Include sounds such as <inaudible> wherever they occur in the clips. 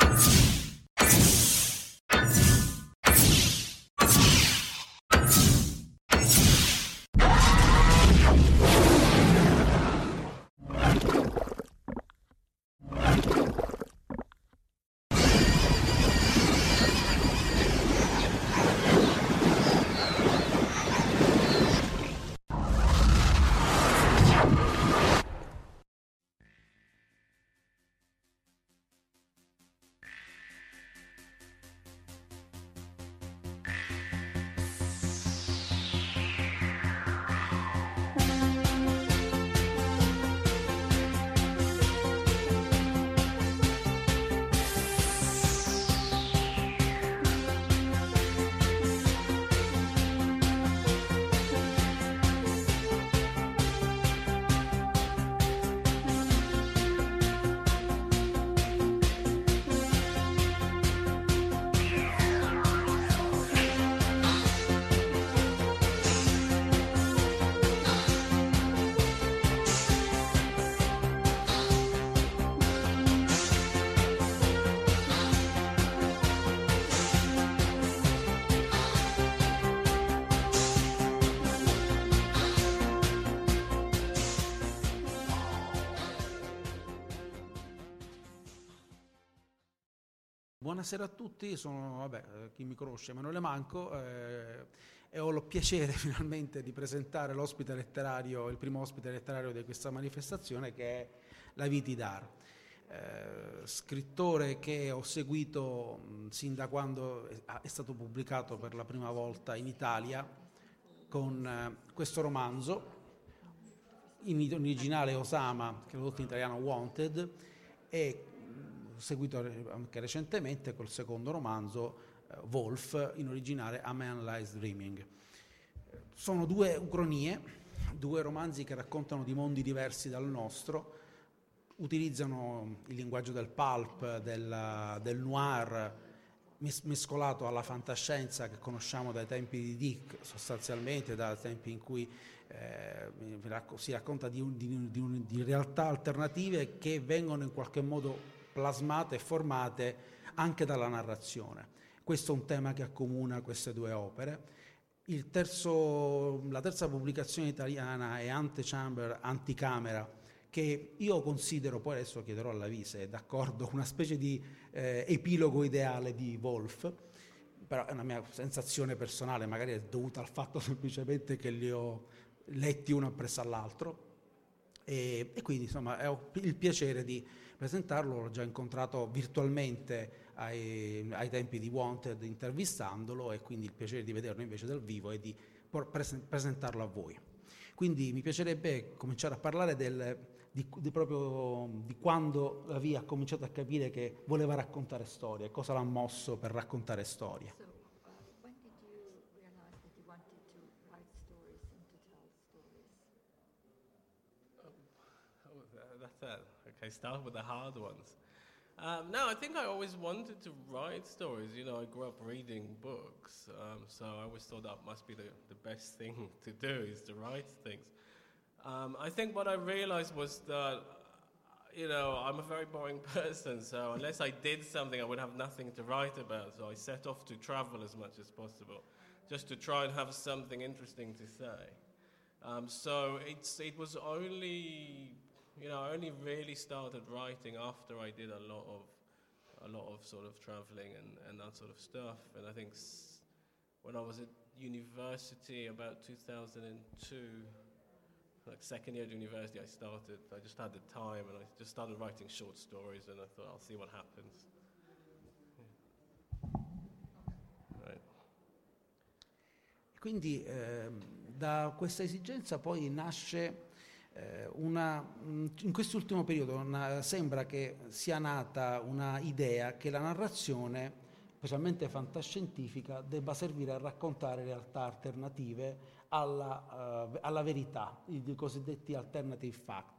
you. Buonasera a tutti, sono, vabbè, eh, chi mi conosce, Emanuele Manco eh, e ho il piacere <laughs> finalmente di presentare l'ospite letterario, il primo ospite letterario di questa manifestazione che è la Viti Dar, eh, scrittore che ho seguito mh, sin da quando è, è, stato pubblicato per la prima volta in Italia con eh, questo romanzo, in originale Osama, che è tradotto in italiano Wanted, e seguito anche recentemente col secondo romanzo eh, Wolf, in originale A Man Lies Dreaming. Sono due ucronie, due romanzi che raccontano di mondi diversi dal nostro, utilizzano il linguaggio del pulp, del, del noir, mescolato alla fantascienza che conosciamo dai tempi di Dick, sostanzialmente dai tempi in cui eh, si racconta di, di, di, di realtà alternative che vengono in qualche modo plasmate e formate anche dalla narrazione. Questo è un tema che accomuna queste due opere. Terzo, la terza pubblicazione italiana è Antechamber, Anticamera, che io considero, poi adesso chiederò alla Vise, è d'accordo, una specie di eh, epilogo ideale di Wolf, però è una mia sensazione personale, magari è dovuta al fatto <laughs> semplicemente che li ho letti uno appresso all'altro. E, e quindi insomma ho il piacere di presentarlo, l'ho già incontrato virtualmente ai, ai, tempi di Wanted intervistandolo e quindi il piacere di vederlo invece dal vivo e di presentarlo a voi. Quindi mi piacerebbe cominciare a parlare del, di, di, proprio, di quando la Via ha cominciato a capire che voleva raccontare storie, cosa l'ha mosso per raccontare storie. So, uh, that that's that. Okay, start with the hard ones. Um, no, I think I always wanted to write stories. You know, I grew up reading books, um, so I always thought that must be the, the best thing <laughs> to do is to write things. Um, I think what I realized was that, you know, I'm a very boring <laughs> person, so unless I did something, I would have nothing to write about. So I set off to travel as much as possible, just to try and have something interesting to say. Um, so it's, it was only you know, I only really started writing after I did a lot of a lot of sort of traveling and, and that sort of stuff. And I think s- when I was at university about 2002, like second year of university, I started. I just had the time and I just started writing short stories, and I thought I'll see what happens. Right. Quindi eh, da questa esigenza poi nasce una, in quest'ultimo periodo una, sembra che sia nata una idea che la narrazione, specialmente fantascientifica, debba servire a raccontare realtà alternative alla, uh, alla verità, i cosiddetti alternative fact.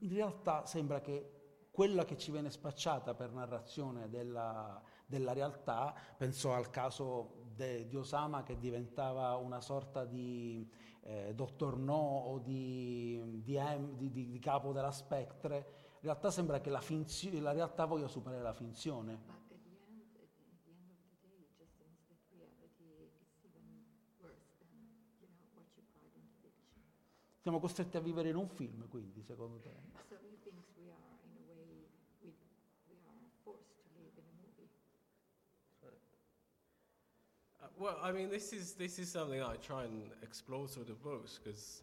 In realtà sembra che quella che ci viene spacciata per narrazione della, della realtà, penso al caso de, di Osama che diventava una sorta di eh, dottor No o di, di, di, di, capo della Spectre, in realtà sembra che la, finzio, la realtà voglia superare la finzione. Siamo costretti a vivere in un film, quindi, secondo te? Uh, well, I mean, this is this is something I try and explore through the books because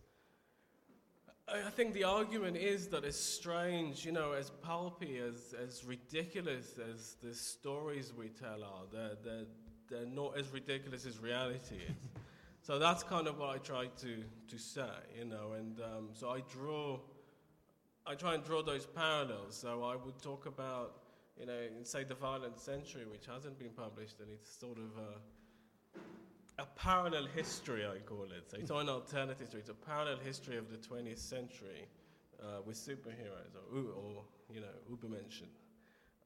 I, I think the argument is that as strange, you know, as pulpy, as as ridiculous as the stories we tell are, they're they're, they're not as ridiculous as reality is. So that's kind of what I try to, to say, you know, and um, so I draw, I try and draw those parallels. So I would talk about, you know, say the violent century, which hasn't been published, and it's sort of a, a parallel history, I call it. So it's not an alternative history, it's a parallel history of the 20th century uh, with superheroes or, or, you know, Ubermenschen.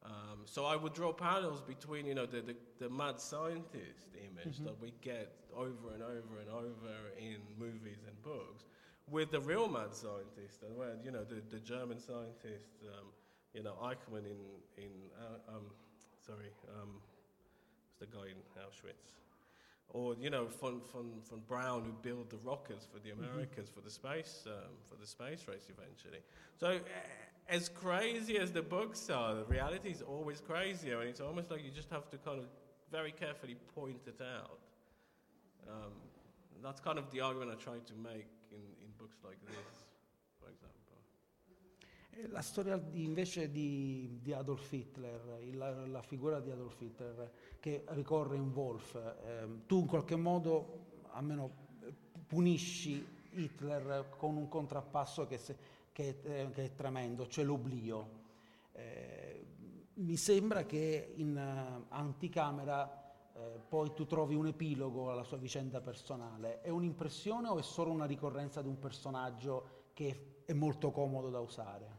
Um, so I would draw parallels between, you know, the, the, the mad scientist image mm-hmm. that we get over and over and over in movies and books with the real mad scientist, and where, you know, the, the German scientist, um, you know, Eichmann in, in uh, um, sorry, um, the guy in Auschwitz. Or, you know, von, von, von Braun, who built the rockets for the. Americans mm-hmm. for, the space, um, for the space race eventually. So, uh, as crazy as the books are, the reality is always crazier, and it's almost like you just have to kind of very carefully point it out. Um, that's kind of the argument I try to make in, in books like this, for example. Eh, la storia di, invece di, di, Adolf Hitler, la, la, figura di Adolf Hitler che ricorre in Wolf, eh, tu in qualche modo almeno eh, punisci Hitler con un contrappasso che, se, che, è, che è tremendo, cioè l'oblio. Eh, mi sembra che in uh, anticamera eh, poi tu trovi un epilogo alla sua vicenda personale. È un'impressione o è solo una ricorrenza di un personaggio che è molto comodo da usare?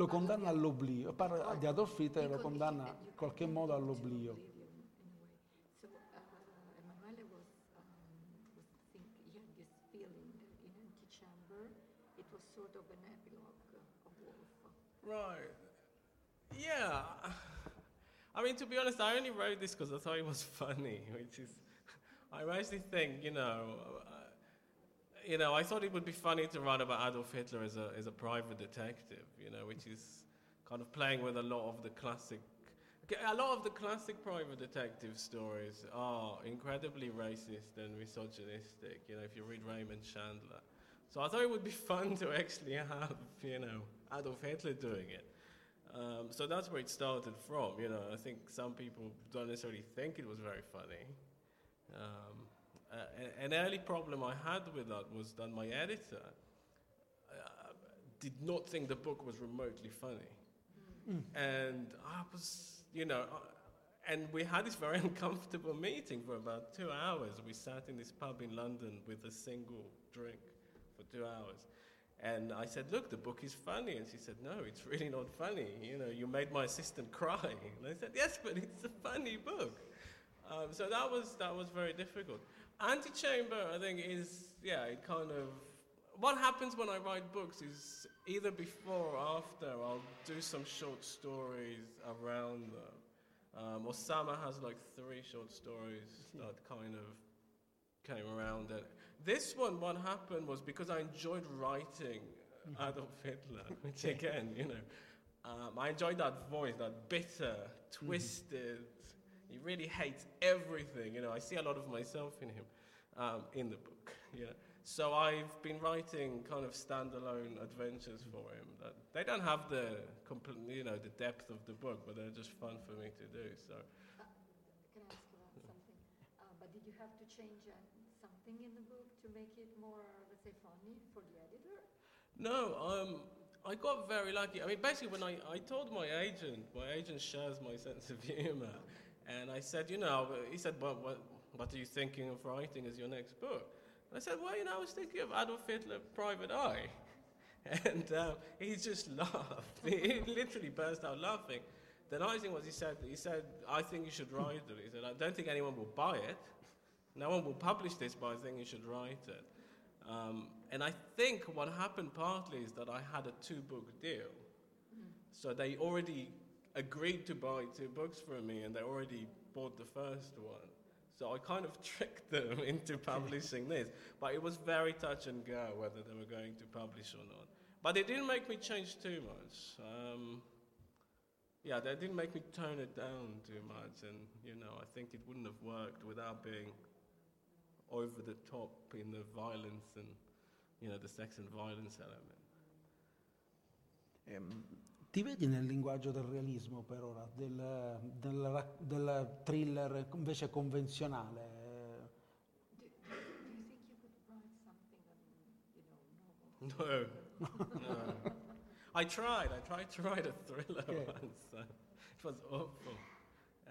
Lo condanna all'oblio, parla di Adolf Hitler lo condanna in qualche modo all'oblio. Right. Yeah. I mean, to be honest, I only wrote this because I thought it was funny, which is, I mostly think, you know, you know, I thought it would be funny to write about Adolf Hitler as a, as a private detective, you know, which is kind of playing with a lot of the classic. A lot of the classic private detective stories are incredibly racist and misogynistic, you know, if you read Raymond Chandler. So I thought it would be <laughs> fun to actually have, you know, Adolf Hitler doing it. Um, so that's where it started from, you know. I think some people don't necessarily think it was very funny. Um, uh, an early problem I had with that was that my editor uh, did not think the book was remotely funny. Mm. And I was, you know, uh, and we had this very <laughs> uncomfortable meeting for about two hours. We sat in this pub in London with a single drink for two hours. And I said, Look, the book is funny. And she said, No, it's really not funny. You know, you made my assistant <laughs> cry. And I said, Yes, but it's a funny book. Um, so that was, that was very difficult. Antichamber, I think, is, yeah, it kind of. What happens when I write books is either before or after, I'll do some short stories around them. Um, Osama has like three short stories <laughs> that kind of came around it. This one, what happened was because I enjoyed writing Adolf Hitler, <laughs> which again, you know, um, I enjoyed that voice, that bitter twisted. He really hates everything. You know, I see a lot of myself in him um, in the book. Yeah. So I've been writing kind of standalone adventures for him. That they don't have the complete, you know, the depth of the book, but they're just fun for me to do. So Can I ask you about something? Uh, but did you have to change uh, something in the book to make it more, let's say, funny for the editor? no, um, I got very lucky. I mean, basically, when I, I told my agent, my agent shares my sense of humor, and I said, you know, he said, what, what, what are you thinking of writing as your next book? And I said, well, you know, I was thinking of Adolf Hitler, Private Eye. <laughs> And um, he just <laughs> laughed. he literally burst out laughing. The nice thing was he said, he said, I think you should write it. He said, I don't think anyone will buy it. No one will publish this, but I think you should write it. Um, and I think what happened partly is that I had a two book deal. So they already agreed to buy two books from me and they already bought the first one. So I kind of <laughs> tricked them <laughs> into publishing this. But it was very touch and go whether they were going to publish or not. But it didn't make me change too much. Um, yeah, they didn't make me tone it down too much. And, you know, I think it wouldn't have worked without being over the top in the violence and, you know, the sex and violence element. Ehm, ti vedi nel linguaggio del realismo per ora, del, del del thriller invece convenzionale? No, <laughs> no. I tried. I tried to write a thriller Okay. once. it was awful.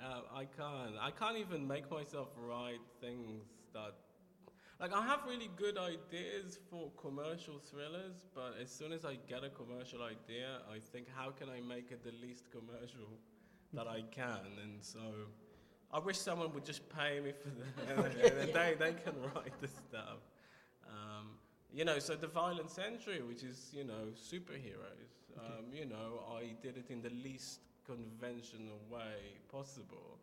Uh, I can't. I can't even make myself write things that. Like I have really good ideas for commercial thrillers, but as soon as I get a commercial idea, I think how can I make it the least commercial that I can, and so I wish someone would just pay me for that, <laughs> <laughs> and they, they can write the stuff. Um, you know, so the violent century, which is, you know, superheroes, um, you know, I did it in the least conventional way possible.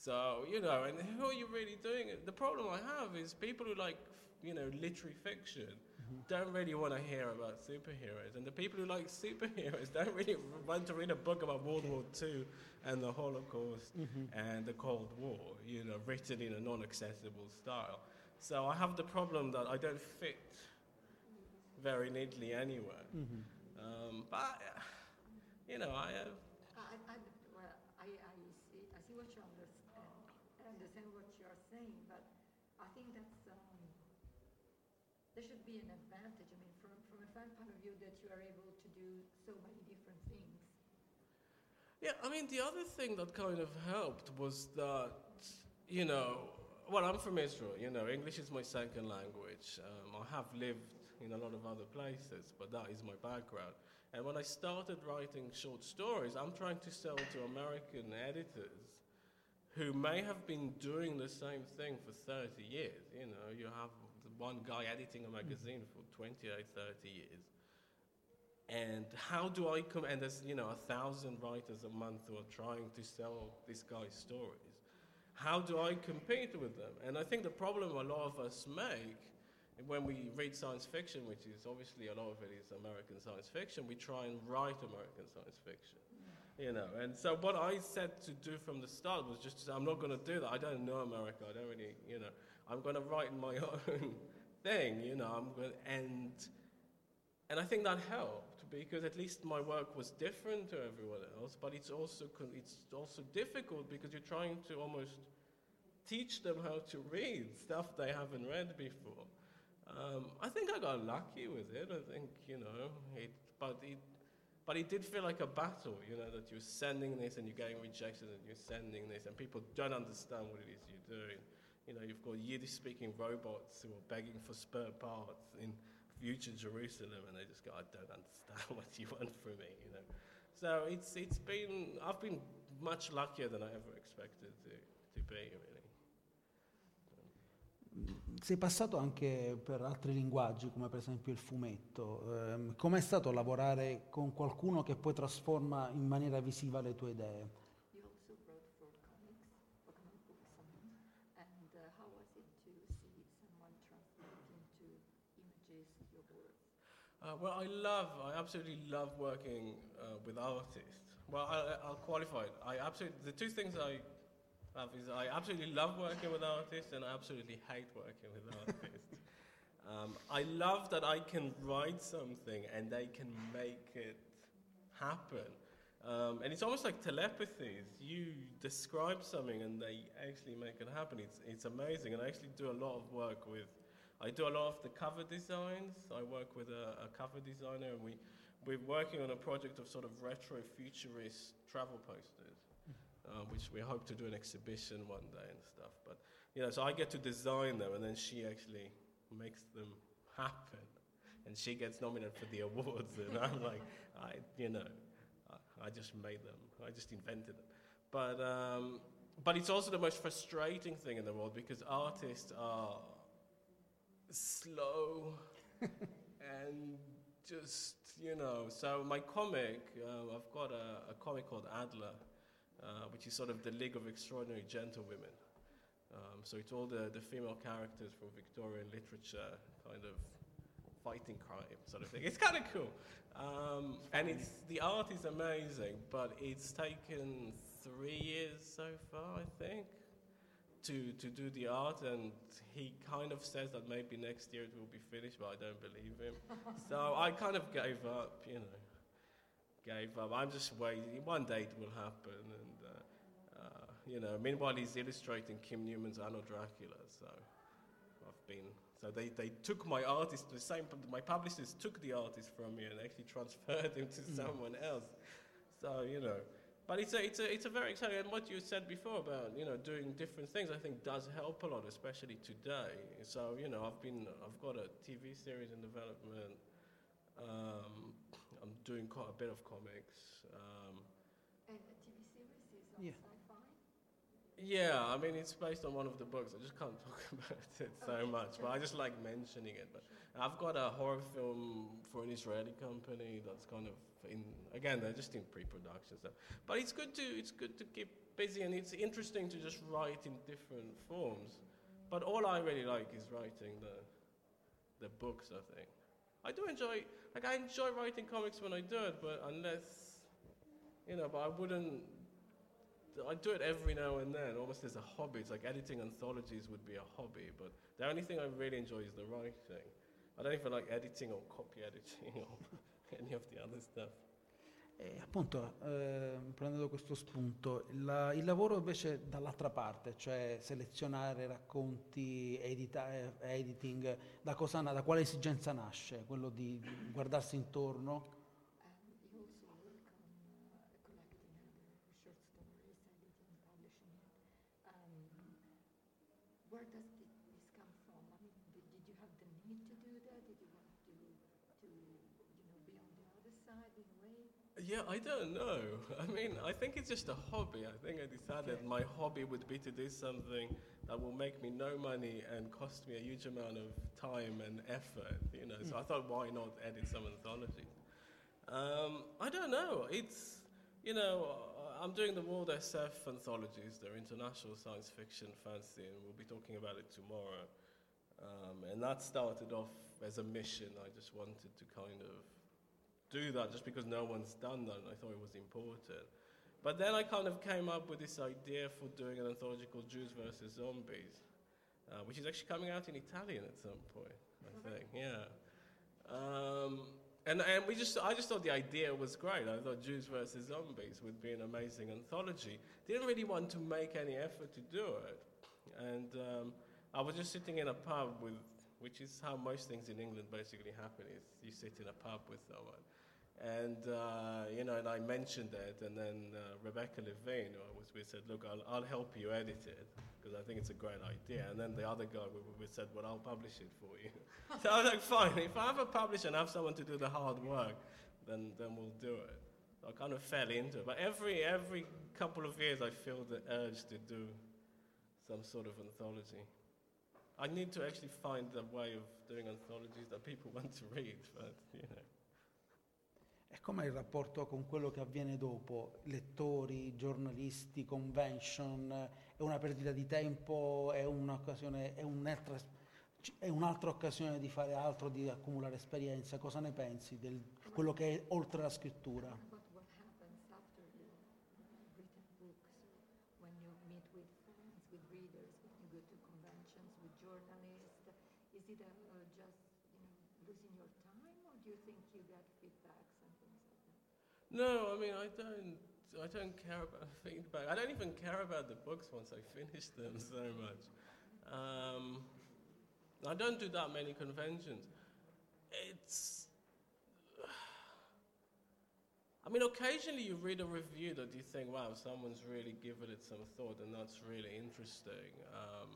So, you know, and who are you really doing it? The problem I have is people who like, you know, literary fiction mm-hmm. don't really want to hear about superheroes. And the people who like superheroes <laughs> don't really want to read a book about World War II and the Holocaust mm-hmm. and the Cold War, you know, written in a non accessible style. So I have the problem that I don't fit very neatly anywhere. Mm-hmm. Um, but, you know, I have. I, I, well, I, I, see, I see what you understand. I understand what you are saying, but I think that's, um, there should be an advantage. I mean, from, from a fan point of view, that you are able to do so many different things. Yeah, I mean, the other thing that kind of helped was that, you know, well, I'm from Israel, you know, English is my second language. Um, I have lived in a lot of other places, but that is my background. And when I started writing short stories, I'm trying to sell to American editors who may have been doing the same thing for 30 years. You know, you have one guy editing a magazine for 28, 30 years. And how do I come? And there's you know a thousand writers a month who are trying to sell this guy's stories. How do I compete with them? And I think the problem a lot of us make when we read science fiction, which is obviously a lot of it is American science fiction, we try and write American science fiction. You know, and so what I said to do from the start was just to say, I'm not going to do that. I don't know America. I don't really, you know, I'm going to write my <laughs> own thing. You know, I'm going to, and and I think that helped because at least my work was different to everyone else. But it's also it's also difficult because you're trying to almost teach them how to read stuff they haven't read before. Um, I think I got lucky with it. I think you know it, but it, but it did feel like a battle. You know that you're sending this and you're getting rejected, and you're sending this, and people don't understand what it is you're doing. You know, you've got Yiddish-speaking robots who are begging for spare parts in future Jerusalem, and they just go, "I don't understand <laughs> what you want from me." You know, so it's it's been I've been much luckier than I ever expected to to be. Really. Sei passato anche per altri linguaggi, come per esempio il fumetto. Ehm, com'è stato lavorare con qualcuno che poi trasforma in maniera visiva le tue idee? Uh, well, I love, I absolutely love working uh, with artists. Well, I, I'll qualify it. I absolutely the two things I have is I absolutely love working with artists and I absolutely hate working with <laughs> artists. Um, I love that I can write something and they can make it happen. Um, and it's almost like telepathy. You describe something and they actually make it happen. It's, it's amazing. And I actually do a lot of work with, I do a lot of the cover designs. I work with a, a cover designer and we, we're working on a project of sort of retro futurist travel posters, uh, which we hope to do an exhibition one day and stuff. But, you know, so I get to design them and then she actually makes them happen. And she gets nominated for the awards, and I'm <laughs> like, I, you know, I, I just made them. I just invented them. But, um, but it's also the most frustrating thing in the world because artists are slow <laughs> and just, you know. So my comic, uh, I've got a, a comic called Adler, uh, which is sort of the League of Extraordinary Gentlewomen. Um, so it's all the, the female characters from Victorian literature, kind of fighting crime sort of thing. It's kind of cool. Um, and it's, the art is amazing, but it's taken three years so far, I think, to, to do the art. And he kind of says that maybe next year it will be finished, but I don't believe him. <laughs> so I kind of gave up, you know. Gave up. I'm just waiting. One day it will happen. And, uh, you know, meanwhile he's illustrating Kim Newman's Anno Dracula. So I've been. So they, they took my artist, the same, my publishers took the artist from me and actually <laughs> transferred him to mm. someone else. So, you know, but it's a, it's a, it's a very exciting, and what you said before about, you know, doing different things, I think does help a lot, especially today. So, you know, I've been, I've got a TV series in development. Um, I'm doing quite a bit of comics. Um, and the TV series is on Yeah. Yeah, I mean, it's based on one of the books. I just can't <laughs> talk about it so much, but I just like mentioning it. But I've got a horror film for an Israeli company that's kind of in, again, they're just in pre-production stuff. But it's good to, it's good to keep busy and it's interesting to just write in different forms. But all I really like is writing the, the books, I think. I do enjoy, like I enjoy writing comics when I do it, but unless, you know, but I wouldn't I do it every now and then, almost as a hobby. It's like editing anthologies would be a hobby, but the only thing I really enjoy is the writing. I don't even like editing or copy editing or <laughs> any of the other stuff. E appunto, eh, prendendo questo spunto, la, il lavoro invece dall'altra parte, cioè selezionare racconti, edita, eh, editing, da, cosa, da quale esigenza nasce? Quello di guardarsi intorno? Yeah, I don't know. I mean, I think it's just a hobby. I think I decided okay. my hobby would be to do something that will make me no money and cost me a huge amount of time and effort, you know. Mm. So I thought, why not edit some anthologies? Um, I don't know. It's, you know, I'm doing the World SF anthologies. They're international science fiction fantasy, and we'll be talking about it tomorrow. Um, and that started off as a mission. I just wanted to kind of do that just because no one's done that. I thought it was important. But then I kind of came up with this idea for doing an anthology called Jews versus Zombies, uh, which is actually coming out in Italian at some point, I think. Yeah. Um, and, and we just, I just thought the idea was great. I thought Jews versus Zombies would be an amazing anthology. Didn't really want to make any effort to do it. And um, I was just sitting in a pub with, which is how most things in England basically happen, is you sit in a pub with someone. And, uh, you know, and I mentioned that, and then uh, Rebecca Levine, who I was with, said, look, I'll, I'll help you edit it, because I think it's a great idea. And then the other guy we with said, well, I'll publish it for you. <laughs> so I was like, fine, if I have a publisher and have someone to do the hard work, then, then we'll do it. So I kind of fell into it. But every, every couple of years, I feel the urge to do some sort of anthology. I need to actually find a way of doing anthologies that people <laughs> want to read, but, you know. E com'è il rapporto con quello che avviene dopo? Lettori, giornalisti, convention? È una perdita di tempo? È un'occasione, è un'altra, è un'altra occasione di fare altro, di accumulare esperienza? Cosa ne pensi di quello che è oltre la scrittura? No, I mean I don't. I don't care <laughs> about. I don't even care about the books once I finish them <laughs> so much. Um, I don't do that many conventions. It's. <sighs> I mean, occasionally you read a review that you think, wow, someone's really given it some thought, and that's really interesting. Um,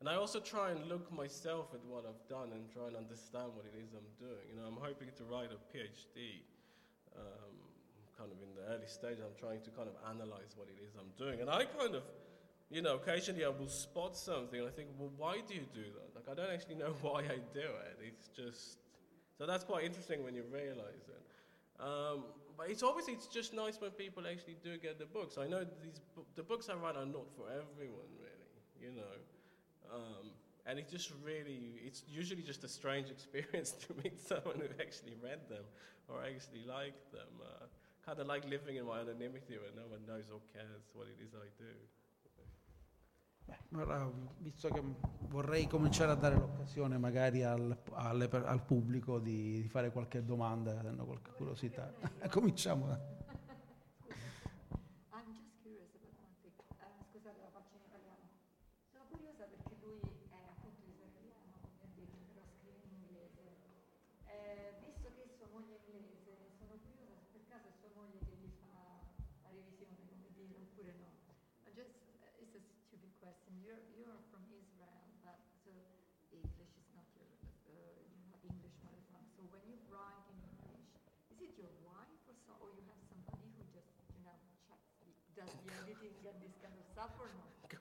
and I also try and look myself at what I've done and try and understand what it is I'm doing. You know, I'm hoping to write a PhD. Um, kind of in the early stage, I'm trying to kind of analyze what it is I'm doing. And I kind of, you know, occasionally I will spot something and I think, well, why do you do that? Like, I don't actually know <laughs> why I do it. It's just, so that's quite interesting when you realize it. Um, but it's obviously it's just nice when people actually do get the books. I know these the books I write are not for everyone, really. You know, um, and it's just really it's usually just a strange <laughs> experience to meet someone who actually read them or actually liked them. Uh, kind of like living in my anonymity where no one knows or cares what it is I do. Beh, allora, visto che vorrei cominciare a dare l'occasione magari al, per- al pubblico di, di fare qualche domanda, se hanno qualche curiosità. <laughs> Cominciamo.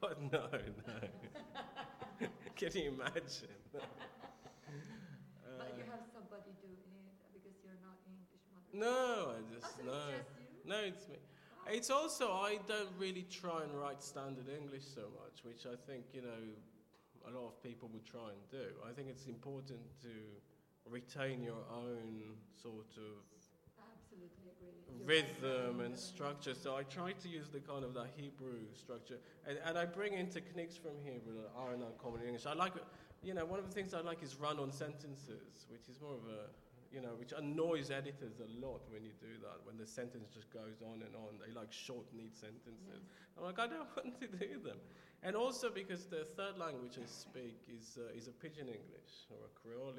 God, <laughs> no, no. <laughs> Can you imagine? <laughs> but you uh, have somebody doing it because you're not English mother. No, I Oh, just so no. it's just you? No, it's me. It's also I don't really try and write standard English so much, which I think you know a lot of people would try and do. I think it's important to retain your own sort of Absolutely rhythm and structure. So I try to use the kind of that Hebrew structure, and, and I bring in techniques from Hebrew that are not common in English. I like, you know, one of the things I like is run-on sentences, which is more of a, you know, which annoys editors a lot when you do that. When the sentence just goes on and on, they like short, neat sentences. I'm like, I don't <laughs> want to do them. And also because the third language I speak is uh, is a Pidgin English or a Creole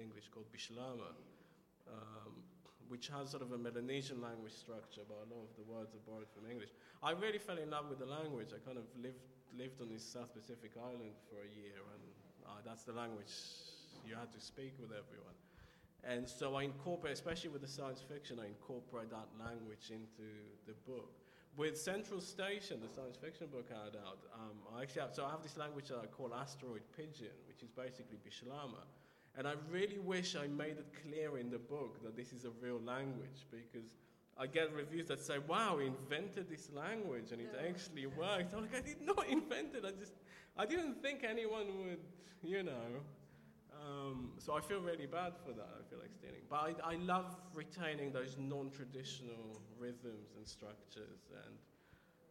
English called Bishlama. Um, which has sort of a Melanesian language structure, but a lot of the words are borrowed from English. I really fell in love with the language. I kind of lived lived on this South Pacific island for a year, and uh, that's the language you had to speak with everyone. And so I incorporate, especially with the science fiction, I incorporate that language into the book. With Central Station, the science fiction book I had out, um, I actually have, so I have this language that I call Asteroid Pigeon, which is basically Bishlama. And I really wish I made it clear in the book that this is a real language because I get reviews that say, wow, we invented this language and it actually worked. I'm like, I did not <laughs> invent it. I just, I didn't think anyone would, you know. Um, so I feel really bad for that. I feel like stealing. But I, I love retaining those non traditional rhythms and structures. And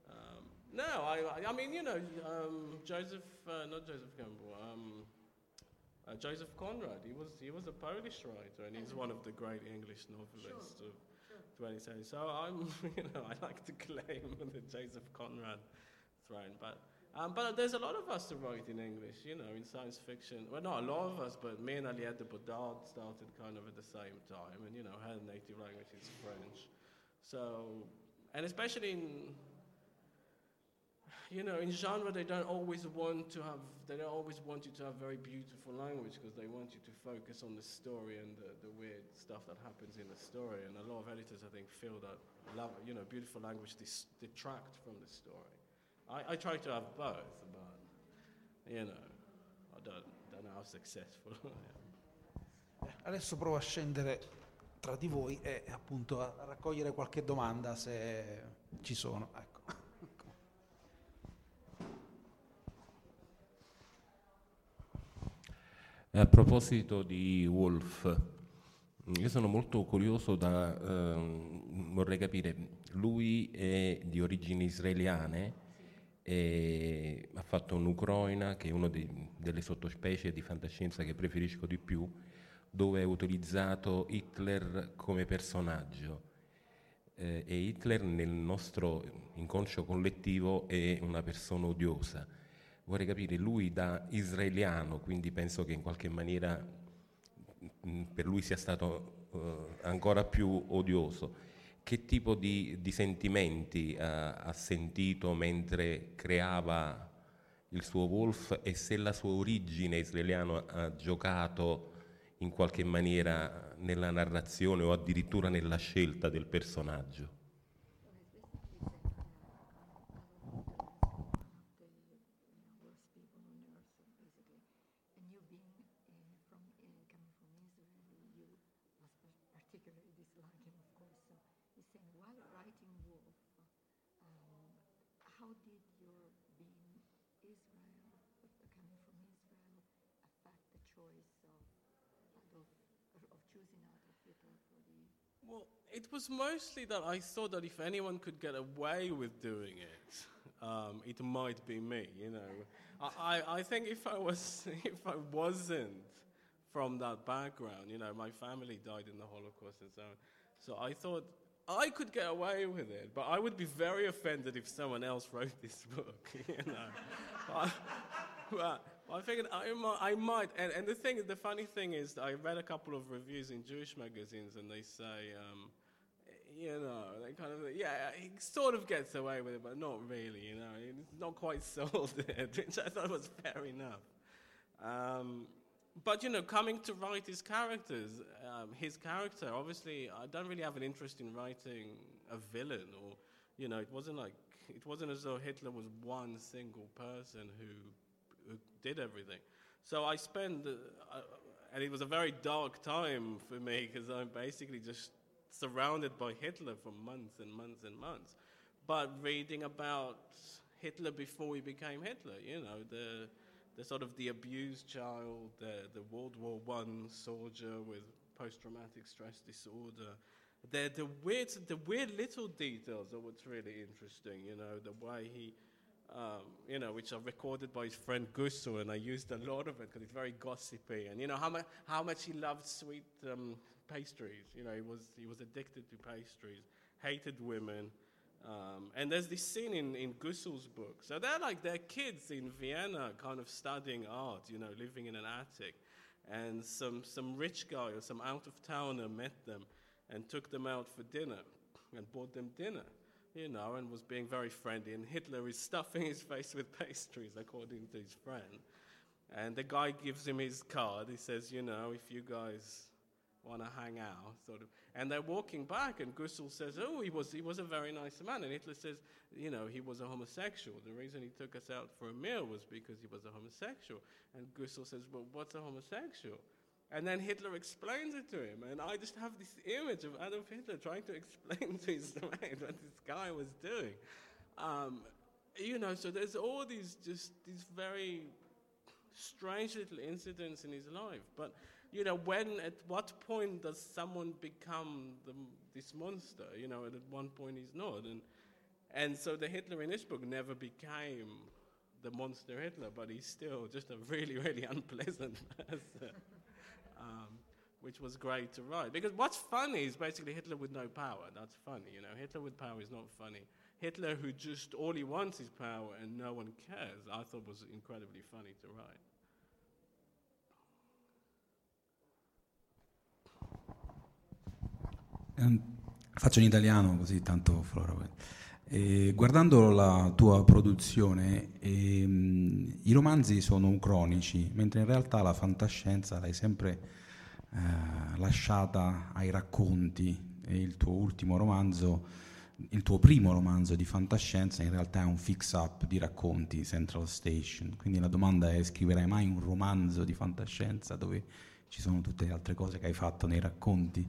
um, no, I, I, I mean, you know, um, Joseph, uh, not Joseph Campbell, um, uh, Joseph Conrad. He was he was a Polish writer, and he's one of the great English novelists of 20th century. So I'm <laughs> you know I like to claim <laughs> the Joseph Conrad throne, but. Um, but there's a lot of us who write in English, you know, in science fiction. Well, not a lot of us, but me and Aliette de Bodard started kind of at the same time, and you know, her native language is French. So, and especially in you know, in genre, they don't always want to have, they don't always want you to have very beautiful language because they want you to focus on the story and the, the weird stuff that happens in the story. And a lot of editors, I think, feel that, love, you know, beautiful language dis- detract from the story. I, I try to have both, but, you know, I don't, don't know how successful I am. Adesso provo a scendere tra di voi e appunto a raccogliere qualche domanda se ci sono. Ecco. A proposito di Wolf, io sono molto curioso da, ehm, vorrei capire, lui è di origini israeliane e ha fatto un'Ucroina che è una delle sottospecie di fantascienza che preferisco di più, dove è utilizzato Hitler come personaggio. Eh, e Hitler nel nostro inconscio collettivo è una persona odiosa. Vorrei capire, lui da israeliano, quindi penso che in qualche maniera mh, per lui sia stato eh, ancora più odioso. Che tipo di, di sentimenti eh, ha sentito mentre creava il suo Wolf e se la sua origine israeliana ha giocato in qualche maniera nella narrazione o addirittura nella scelta del personaggio. It was mostly that I thought that if anyone could get away with doing it, um, it might be me. You know, I, I, I think if I was <laughs> if I wasn't from that background, you know, my family died in the Holocaust and so on. So I thought I could get away with it, but I would be very offended if someone else wrote this <laughs> book. You know, but, but I figured I might, I might and, and the thing, the funny thing is, I read a couple of reviews in Jewish magazines, and they say. Um, you know, they kind of, yeah, he sort of gets away with it, but not really, you know. It's not quite <laughs> sold it, which I thought was fair enough. Um, but, you know, coming to write his characters, um, his character, obviously, I don't really have an interest in writing a villain or, you know, it wasn't like, it wasn't as though Hitler was one single person who, who did everything. So I spent, uh, and it was a very dark time for me because I'm basically just surrounded by Hitler for months and months and months. But reading about Hitler before he became Hitler, you know, the, the sort of the abused child, the, the World War One soldier with post-traumatic stress disorder, the, the, weird, the weird little details are what's really interesting, you know, the way he, um, you know, which are recorded by his friend Gusso, and I used a lot of it because it's very gossipy, and you know how, mu- how much he loved sweet um, pastries. You know, he was, he was addicted to pastries, hated women. Um, and there's this scene in, in Gussel's book. So they're like, they're kids in Vienna kind of studying art, you know, living in an attic. And some, some rich guy or some out of towner met them and took them out for dinner and bought them dinner, you know, and was being very friendly. And Hitler is <laughs> stuffing his face with pastries, according to his friend. And the guy gives him his card. He says, you know, if you guys want to hang out, sort of. And they're walking back, and Gussel says, "Oh, he was he was a very nice man." And Hitler says, "You know, he was a homosexual. The reason he took us out for a meal was because he was a homosexual." And Gussel says, "Well, what's a homosexual?" And then Hitler explains it to him, and I just have this image of Adolf Hitler trying to <laughs> explain to his mate what this guy was doing. Um, you know, so there's all these just these very strange little incidents in his life, but you know, when, at what point does someone become the, this monster? You know, and at one point he's not. And, and so the Hitler in this book never became the monster Hitler, but he's still just a really, really <laughs> unpleasant person. um, which was great to write. Because what's funny is basically Hitler with no power. That's funny, you know. Hitler with power is not funny. Hitler who just all he wants is power and no one cares, I thought was incredibly funny to write. Faccio in italiano così tanto Flora. Eh, guardando la tua produzione, ehm, i romanzi sono cronici, mentre in realtà la fantascienza l'hai sempre eh, lasciata ai racconti e il tuo ultimo romanzo, il tuo primo romanzo di fantascienza in realtà è un fix-up di racconti, Central Station. Quindi la domanda è scriverai mai un romanzo di fantascienza dove ci sono tutte le altre cose che hai fatto nei racconti?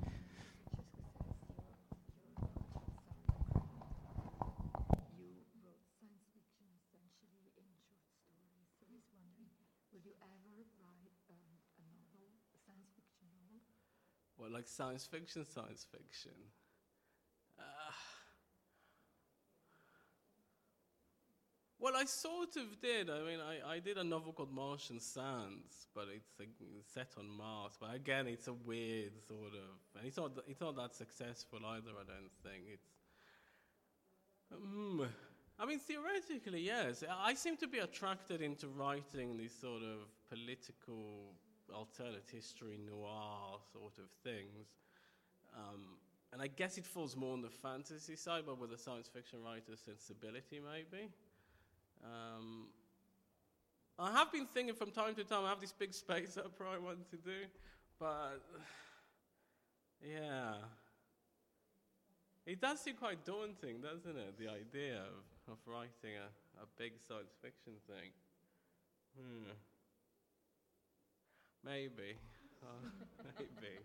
Like science fiction, science fiction. Uh, well, I sort of did. I mean, I, I did a novel called Martian Sands, but it's, a, set on Mars. But again, it's a weird sort of, and it's not it's not that successful either. I don't think it's. Um, I mean, theoretically, yes. I seem to be attracted into writing these sort of political, alternate history, noir sort of things. Um, and I guess it falls more on the fantasy side, but with a science fiction writer's sensibility, maybe. Um, I have been thinking from time to time, I have this big space opera I probably want to do, but yeah. It does seem quite daunting, doesn't it? The idea of, of writing a, a big science fiction thing. Hmm. Maybe. Uh, <laughs> maybe.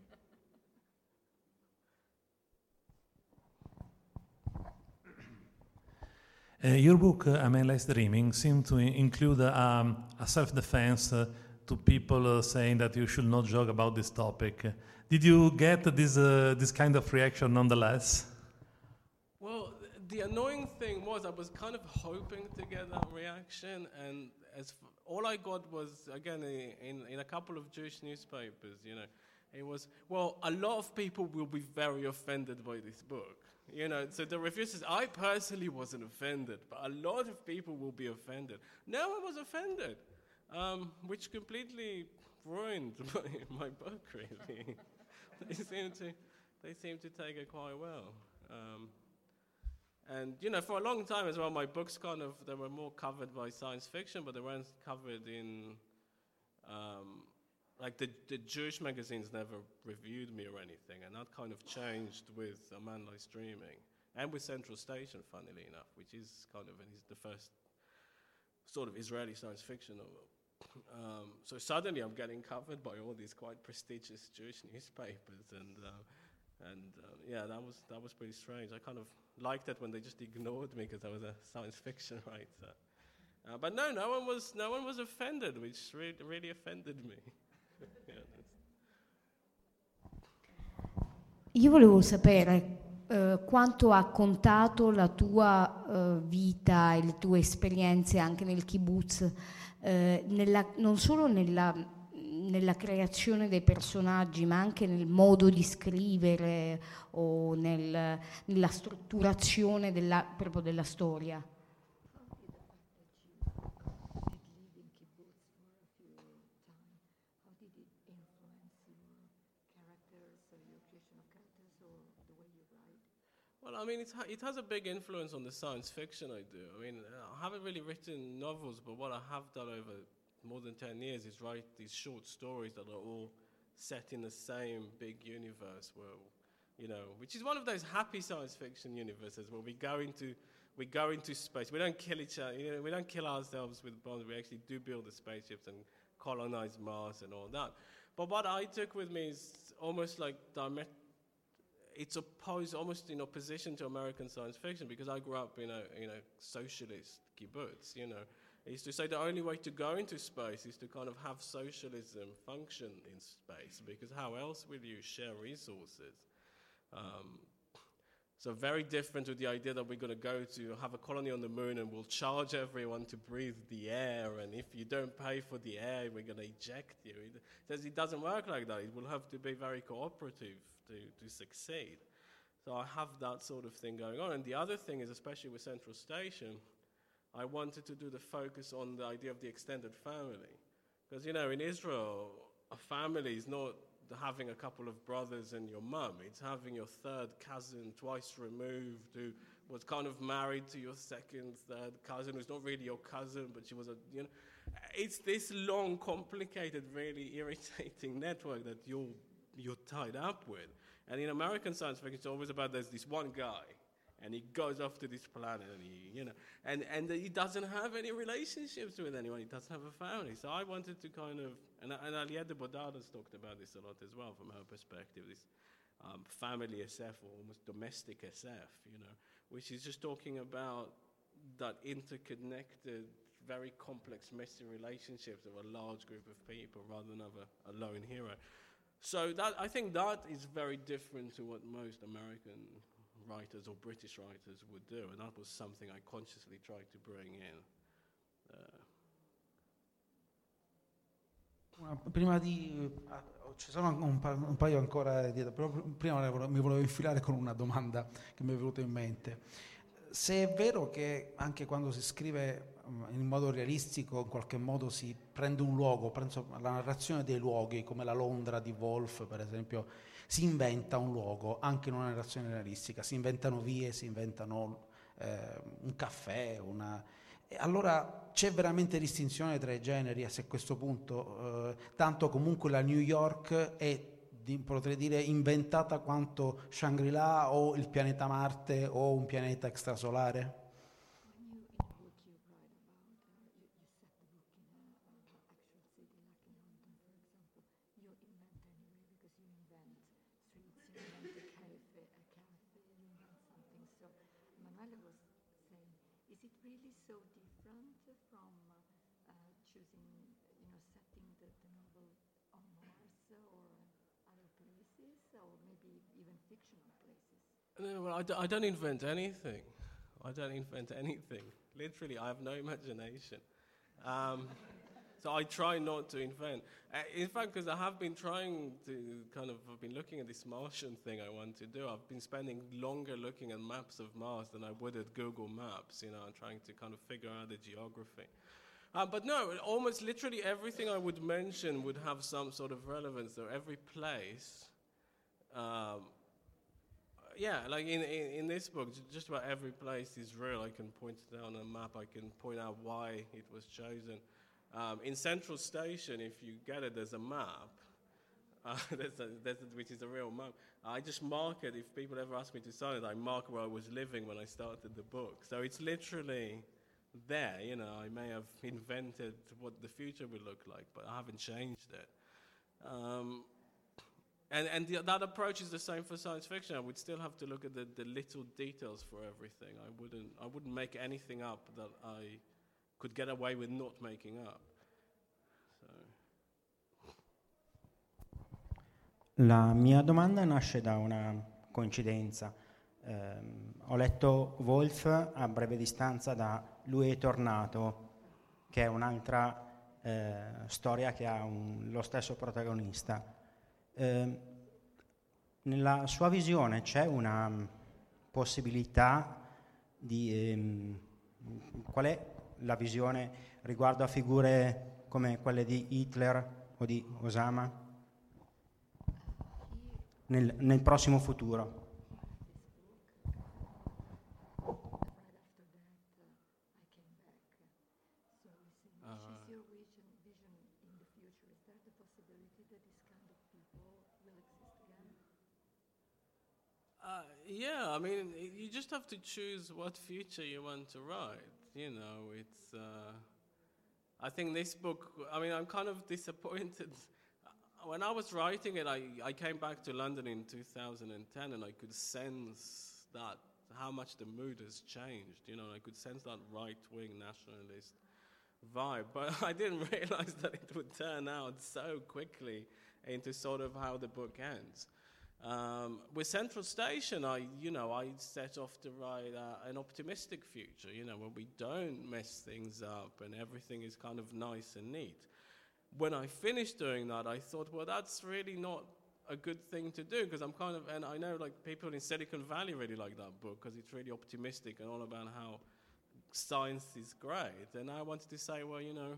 Uh, your book, uh, A Man Less Dreaming, seemed to include um, a self defense uh, to people uh, saying that you should not joke about this topic. Did you get this, uh, this kind of reaction nonetheless? The annoying thing was I was kind of hoping to get that reaction, and as f- all I got was again in, in a couple of Jewish newspapers. You know, it was well, a lot of people will be very offended by this book. You know, so the review says I personally wasn't offended, but a lot of people will be offended. No one was offended, um, which completely ruined <laughs> my, my book. Really, <laughs> they seem to they seem to take it quite well. Um, and you know, for a long time as well, my books kind of they were more covered by science fiction, but they weren't covered in um, like the, the Jewish magazines never reviewed me or anything, and that kind of changed with A Man Lies Dreaming and with Central Station, funnily enough, which is kind of is the first sort of Israeli science fiction novel. Um, so suddenly I'm getting covered by all these quite prestigious Jewish newspapers, and uh, and uh, yeah, that was that was pretty strange. I kind of liked it when they just ignored me because I was a <laughs> science fiction <laughs> writer. Uh, but no, no one was no one was offended, which really, really offended me. <laughs> Io volevo sapere eh, quanto ha contato la tua eh, vita e le tue esperienze anche nel kibbutz, eh, nella, non solo nella, nella, creazione dei personaggi, ma anche nel modo di scrivere o nel, nella strutturazione della, proprio della storia. I mean, ha- it has a big influence on the science fiction I do. I mean, I haven't really written novels, but what I have done over more than 10 years is write these short stories that are all set in the same big universe where, you know, which is one of those happy science fiction universes where we go into, we go into space. We don't kill each other, you know, we don't kill ourselves with bombs. We actually do build the spaceships and colonize Mars and all that. But what I took with me is almost like it's opposed, almost in opposition to American science fiction because I grew up in a, in a socialist kibbutz, you know. I used to say the only way to go into space is to kind of have socialism function in space because how else will you share resources? Um, so very different to the idea that we're going to go to have a colony on the moon and we'll charge everyone to breathe the air, and if you don't pay for the air, we're going to eject you. It says it doesn't work like that. It will have to be very cooperative to, to succeed. So I have that sort of thing going on. And the other thing is, especially with Central Station, I wanted to do the focus on the idea of the extended family. Because, you know, in Israel, a family is not having a couple of brothers and your mum, it's having your third cousin twice removed who was kind of married to your second, third cousin who's not really your cousin, but she was a, you know, it's this long, complicated, really irritating <laughs> network that you're, you're tied up with. And in American science fiction, it's always about there's this one guy, and he goes off to this planet, and he, you know, and, and he doesn't have any relationships with anyone. He doesn't have a family. So I wanted to kind of, and, and Aliette has talked about this a lot as well from her perspective, this um, family SF or almost domestic SF, you know, which is just talking about that interconnected, very complex, messy relationships of a large group of people rather than of a, a lone hero. So that I think that is very different to what most American writers or British writers would do, and that was something I consciously tried to bring in. Prima di... ah, ci sono un, pa- un paio ancora dietro, però prima mi volevo infilare con una domanda che mi è venuta in mente. Se è vero che anche quando si scrive in modo realistico, in qualche modo si prende un luogo, penso alla narrazione dei luoghi, come la Londra di Wolf, per esempio, si inventa un luogo anche in una narrazione realistica, si inventano vie, si inventano eh, un caffè, una, allora c'è veramente distinzione tra i generi a questo punto, eh, tanto comunque la New York è, potrei dire, inventata quanto Shangri-La o il pianeta Marte o un pianeta extrasolare? No, well, I d- I don't invent anything. I don't invent anything. Literally, I have no imagination. Um, so I try not to invent. Uh, in fact, because I have been trying to kind of, I've been looking at this Martian thing I want to do. I've been spending longer looking at maps of Mars than I would at Google Maps, you know, and trying to kind of figure out the geography. Uh, but no, almost literally everything I would mention would have some sort of relevance. So every place um, yeah, like in, in, in, this book, just about every place is real. I can point it out on a map. I can point out why it was chosen. Um, in Central Station, if you get it, there's a map, <laughs> uh, a, there's a, which is a real map. I just mark it. If people ever ask me to sign it, I mark where I was living when I started the book. So it's literally there. You know, I may have invented what the future would look like, but I haven't changed it. Um, and, and the, that approach is the same for science fiction. I would still have to look at the, the little details for everything. I wouldn't, I wouldn't make anything up that I could get away with not making up. So. La mia domanda nasce da una coincidenza. Eh, ho letto Wolf a breve distanza da Lui è tornato, che è un'altra eh, storia che ha un, lo stesso protagonista eh, nella sua visione c'è una mm, possibilità di... Ehm, qual è la visione riguardo a figure come quelle di Hitler o di Osama nel, nel prossimo futuro? Yeah, I mean, you just have to choose what future you want to write. You know, it's. Uh, I think this book. I mean, I'm kind of disappointed. <laughs> When I was writing it, I, I came back to London in 2010, and I could sense that how much the mood has changed. You know, I could sense that right-wing nationalist vibe, but <laughs> I didn't <laughs> realize that it would turn out so quickly into sort of how the book ends. Um, with Central Station, I, you know, I set off to write uh, an optimistic future, you know, where we don't mess things up and everything is kind of nice and neat. When I finished doing that, I thought, well, that's really not a good thing to do because I'm kind of, and I know like people in Silicon Valley really like that book because it's really optimistic and all about how science is great. And I wanted to say, well, you know,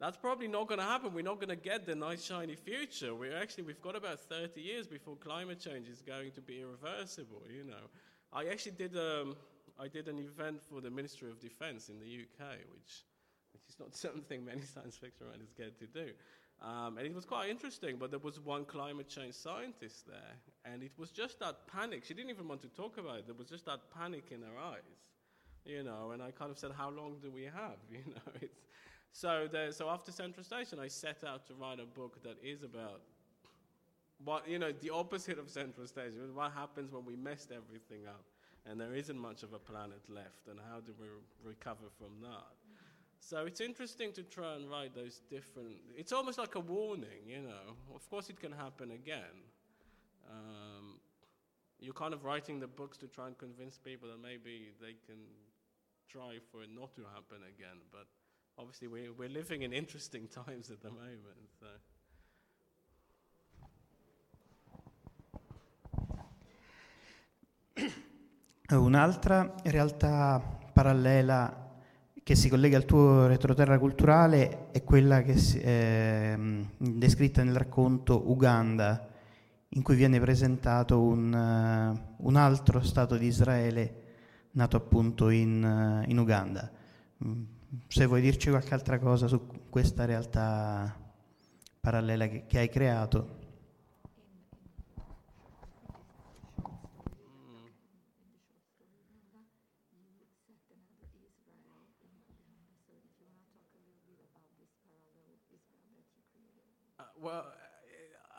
that's probably not going to happen. We're not going to get the nice shiny future. We're actually we've got about 30 years before climate change is going to be irreversible. You know, I actually did um, I did an event for the Ministry of Defence in the UK, which which is not <laughs> something many science fiction writers get to do. Um, and it was quite interesting, but there was one climate change scientist there, and it was just that panic. She didn't even want to talk about it. There was just that panic in her eyes, you know. And I kind of said, "How long do we have?" <laughs> You know, it's so, so after Central Station, I set out to write a book that is about what you know the opposite of Central Station. What happens when we messed everything up, and there isn't much of a planet left, and how do we re- recover from that? So it's interesting to try and write those different. It's almost like a warning, you know. Of course, it can happen again. Um, you're kind of writing the books to try and convince people that maybe they can try for it not to happen again, but obviously we, we're living in interesting <laughs> times at the moment. So. <clears throat> Un'altra realtà parallela che si collega al tuo retroterra culturale è quella che è mm, descritta nel racconto Uganda, in cui viene presentato un, uh, un altro Stato di Israele nato appunto in, uh, in Uganda. Se vuoi dirci qualche altra cosa su questa realtà parallela che, che hai creato. well,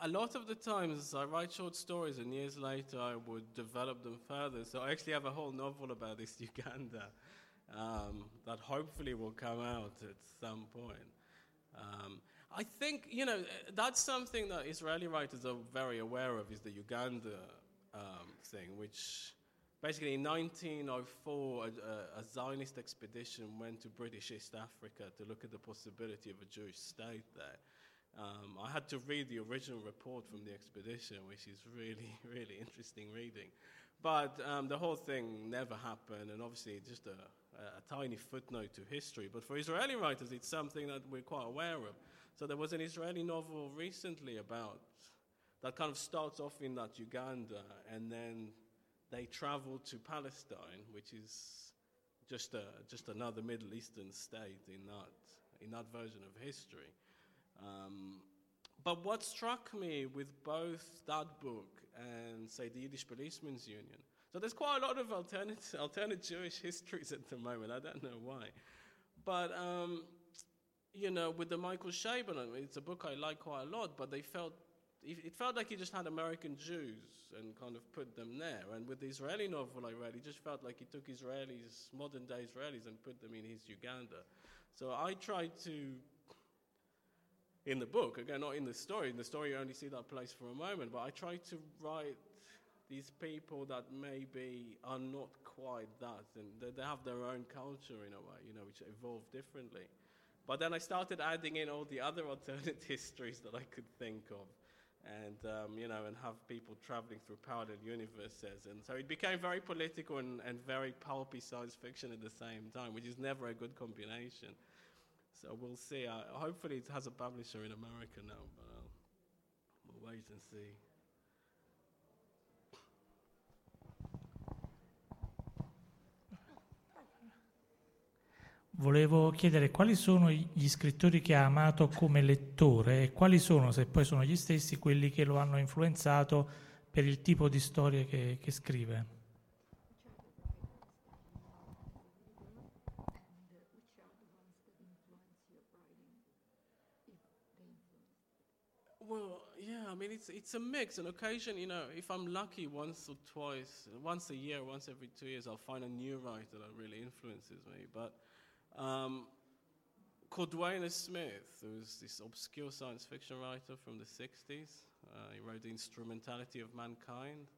a lot of the times I write short stories and years later I would develop them further. So I actually have a whole novel about this <laughs> Uganda um, that hopefully will come out at some point. Um, I think, you know, that's something that Israeli writers are very aware of is the Uganda um, thing, which basically in 1904 a, a, Zionist expedition went to British East Africa to look at the possibility of a Jewish state there. Um, I had to read the original report from the expedition, which is really, <laughs> really interesting reading. But um, the whole thing never happened, and obviously just a, a, tiny footnote to history. But for Israeli writers, it's something that we're quite aware of. So there was an Israeli novel recently about that kind of starts off in that Uganda, and then they travel to Palestine, which is just a, just another Middle Eastern state in that in that version of history. Um, but what struck me with both that book and, say, the Yiddish Policemen's Union, so there's quite a lot of alternate, <laughs> alternate Jewish histories at the moment. I don't know why. But, um, you know, with the Michael mean, it's a book I like quite a lot, but they felt, it felt like he just had American Jews and kind of put them there. And with the Israeli novel I read, he just felt like he took Israelis, modern day Israelis, and put them in his Uganda. So I tried to in the book. Again, not in the story. In the story, you only see that place for a moment. But I try to write these people that maybe are not quite that, and they, they have their own culture in a way, you know, which evolved differently. But then I started adding in all the other <laughs> alternate histories that I could think of. And, um, you know, and have people traveling through parallel universes. And so it became very political and, and very pulpy science fiction at the same time, which is never a good combination. So we'll see. Uh, hopefully, it has a publisher in America now, but uh, we'll wait and see. Volevo chiedere quali sono gli scrittori che ha amato come lettore e quali sono, se poi sono gli stessi, quelli che lo hanno influenzato per il tipo di storie che, che scrive. I mean, it's, it's a mix. On occasion, you know, if I'm lucky once or twice, once a year, once every two years, I'll find a new writer that really influences me. But um, Cordwainer Smith, who's this obscure science fiction writer from the 60s, uh, he wrote The Instrumentality of Mankind.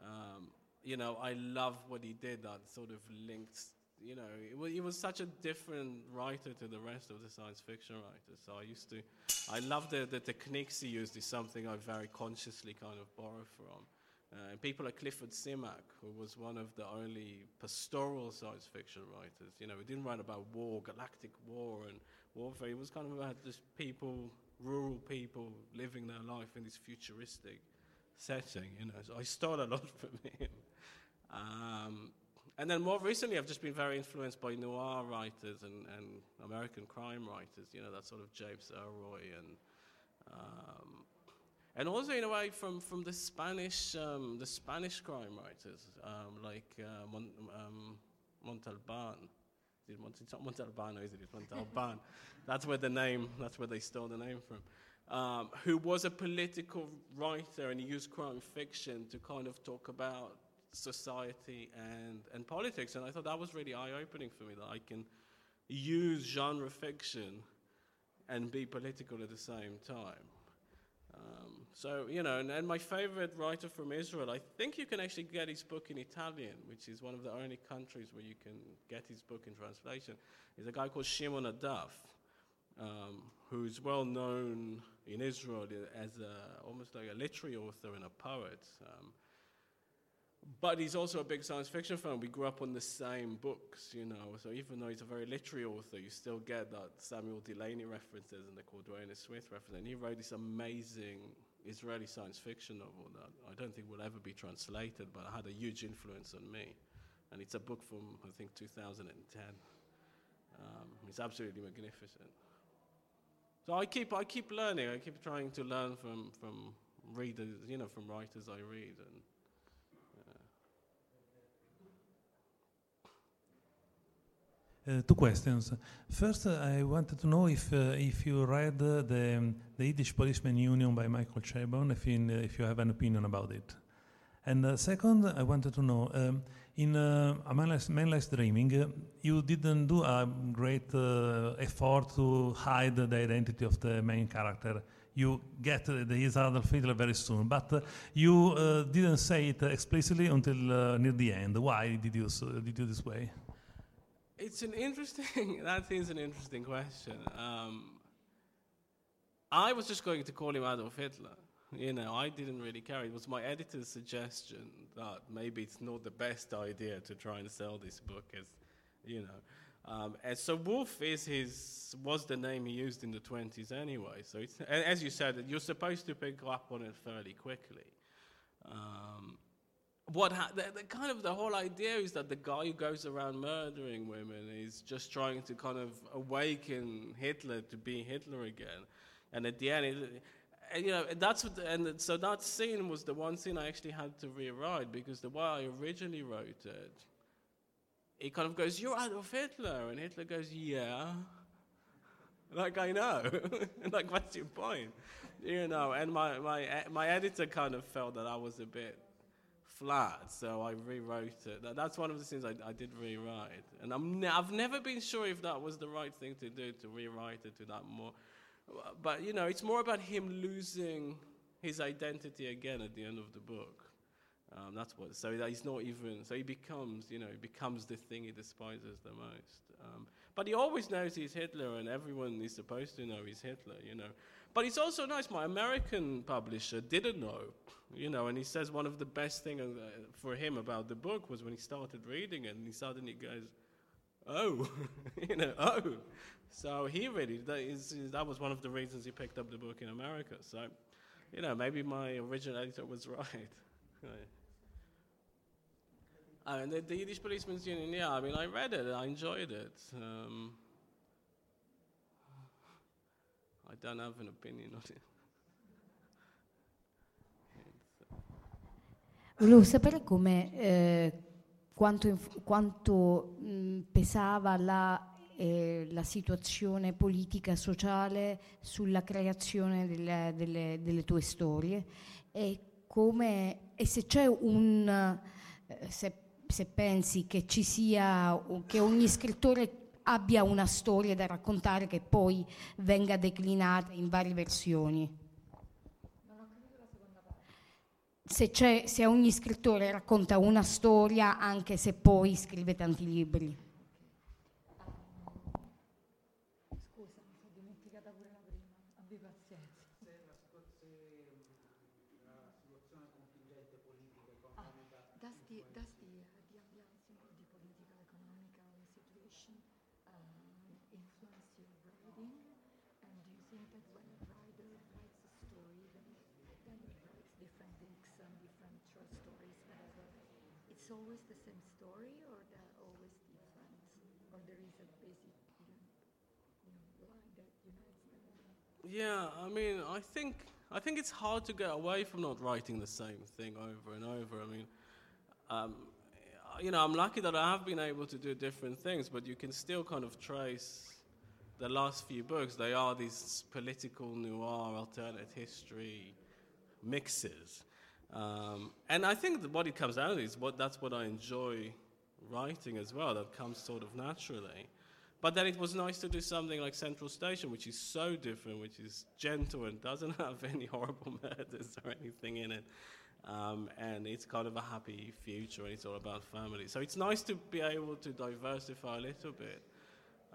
Um, you know, I love what he did that sort of linked you know, he was such a different writer to the rest of the science fiction writers. So I used to, I love the, the techniques he used is something I very consciously kind of borrow from. Uh, people like Clifford Simak, who was one of the only pastoral science fiction writers. You know, he didn't write about war, galactic war and warfare. He was kind of about just people, rural people living their life in this futuristic setting. You know, so I stole a lot <laughs> from him. Um, and then more recently, I've just been very influenced by noir writers and, and American crime writers, you know, that sort of James Elroy and um, and also in a way from, from the Spanish um, the Spanish crime writers um, like uh, Mon, um, Montalban. It's not Montalbano, is it? It's Montalban. <laughs> that's where the name. That's where they stole the name from. Um, who was a political writer and he used crime fiction to kind of talk about society and, and politics. And I thought that was really eye opening for me that I can use genre fiction and be political at the same time. Um, so, you know, and, and, my favorite writer from Israel, I think you can actually get his book in Italian, which is one of the only countries where you can get his book in translation, is a guy called Shimon Adaf, um, who's well known in Israel as a, almost like a literary author and a poet. Um, but he's also a big science fiction fan. We grew up on the same books, you know. So even though he's a very literary author, you still get that Samuel Delany references and the Cordwainer Smith reference. And he wrote this amazing Israeli science fiction novel that I don't think will ever be translated, but had a huge influence on me. And it's a book from, I think, 2010. Um, it's absolutely magnificent. So I keep, I keep learning. I keep trying to learn from, from readers, you know, from writers I read. And, two questions. First, uh, I wanted to know if uh, if you read the, the Yiddish Policeman Union by Michael Chabon, if, in, if you have an opinion about it. And second, I wanted to know um, in uh, A Man's Dreaming, you didn't do a great effort to hide the identity of the main character you get uh, the his Adolf Hitler very soon, but uh, you uh, didn't say it explicitly until near the end. Why did you did you this way? It's an interesting. <laughs> that is an interesting question. Um, I was just going to call him Adolf Hitler. You know, I didn't really care. It was my editor's suggestion that maybe it's not the best idea to try and sell this book as, you know. Um, and so Wolf is his was the name he used in the 20s anyway. So it's, as you said, you're supposed to pick up on it fairly quickly. Um, what ha- the, the, kind of the whole idea is that the guy who goes around murdering women is just trying to kind of awaken Hitler to be Hitler again, and at the end, it, and, you know, that's what, the, and so that scene was the one scene I actually had to rewrite because the way I originally wrote it, it kind of goes, "You're Adolf Hitler," and Hitler goes, "Yeah." like I know, <laughs> like what's your point, you know? And my my my editor kind of felt that I was a bit flat, so I rewrote it. That, that's one of the things I, I did rewrite. And I'm ne- I've never been sure if that was the right thing to do, to rewrite it to that more. But, you know, it's more about him losing his identity again at the end of the book. Um, that's what. So that he's not even. So he becomes, you know, he becomes the thing he despises the most. Um, but he always knows he's Hitler, and everyone is supposed to know he's Hitler. You know. But it's also nice. My American publisher didn't know, you know, and he says one of the best things uh, for him about the book was when he started reading it, and he suddenly goes, "Oh, <laughs> you know, oh." So he really that, is, that was one of the reasons he picked up the book in America. So, you know, maybe my original editor was <laughs> right. Uh, and the, the, Yiddish Policeman's Union, yeah, I mean, I read it, I enjoyed it. Um, I don't have an opinion on it. Volevo sapere come, eh, quanto, inf- quanto mh, pesava la, eh, la, situazione politica e sociale sulla creazione delle, delle, delle tue storie e, come, e se c'è un... Eh, se, se pensi che ci sia, che ogni scrittore abbia una storia da raccontare che poi venga declinata in varie versioni. Se, se ogni scrittore racconta una storia anche se poi scrive tanti libri. Always the same story or they're always different? Or there is a basic you know, line that unites them? Yeah, I mean, I think I think it's hard to get away from not writing the same thing over and over. I mean, um, you know, I'm lucky that I have been able to do different things, but you can still kind of trace the last few books. They are these political noir, alternate history mixes. Um, and I think what it comes out is what that's what I enjoy writing as well. That comes sort of naturally. but then it was nice to do something like Central Station, which is so different, which is gentle and doesn't <laughs> have any horrible <laughs> murders or anything in it. Um, and it's kind of a happy future and it's all about family. So it's nice to be able to diversify a little bit.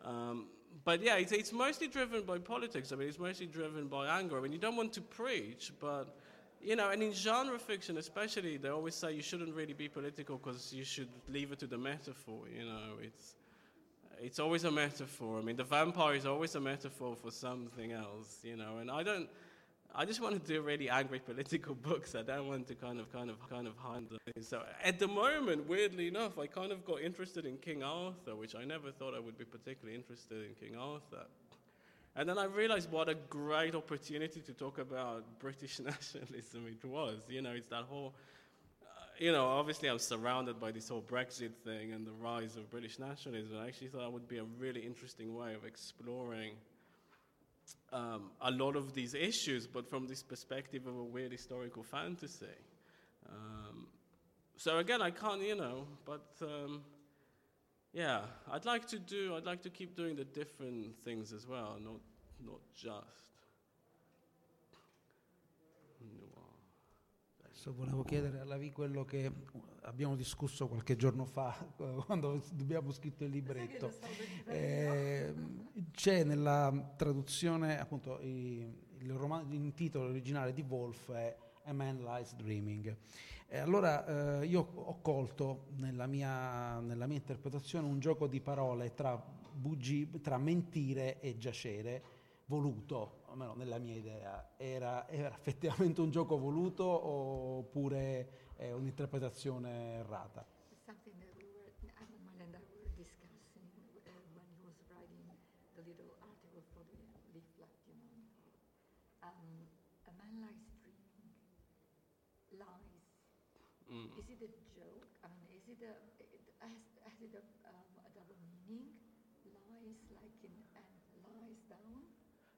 Um, but yeah, it's, it's mostly driven by politics. I mean, it's mostly driven by anger. I mean, you don't want to preach, but you know, and in genre fiction especially, they always say you shouldn't really be political because you should leave it to the metaphor. You know, it's it's always a metaphor. I mean, the vampire is always a metaphor for something else. You know, and I don't. I just want to do really angry <laughs> political books. I don't want to kind of, kind of, kind of hide the So at the moment, weirdly enough, I kind of got interested in King Arthur, which I never thought I would be particularly interested in King Arthur. And then I realized what a great opportunity to talk about British <laughs> nationalism it was. You know, it's that whole, uh, you know, obviously I'm surrounded by this whole Brexit thing and the rise of British nationalism. I actually thought that would be a really interesting way of exploring um, a lot of these issues, but from this perspective of a weird historical fantasy. Um, so again, I can't, you know, but um, yeah, I'd like to do, I'd like to keep doing the different things as well, not, not just. Adesso volevo chiedere alla Vi quello che abbiamo discusso qualche giorno fa <laughs> quando abbiamo scritto il libretto. Eh, c'è nella traduzione, appunto, il, roman- il titolo originale di Wolf è A Man Lies Dreaming. E allora eh, io ho colto nella mia, nella mia, interpretazione un gioco di parole tra, bugie, tra mentire e giacere voluto, almeno nella mia idea. Era, era effettivamente un gioco voluto oppure è un'interpretazione errata?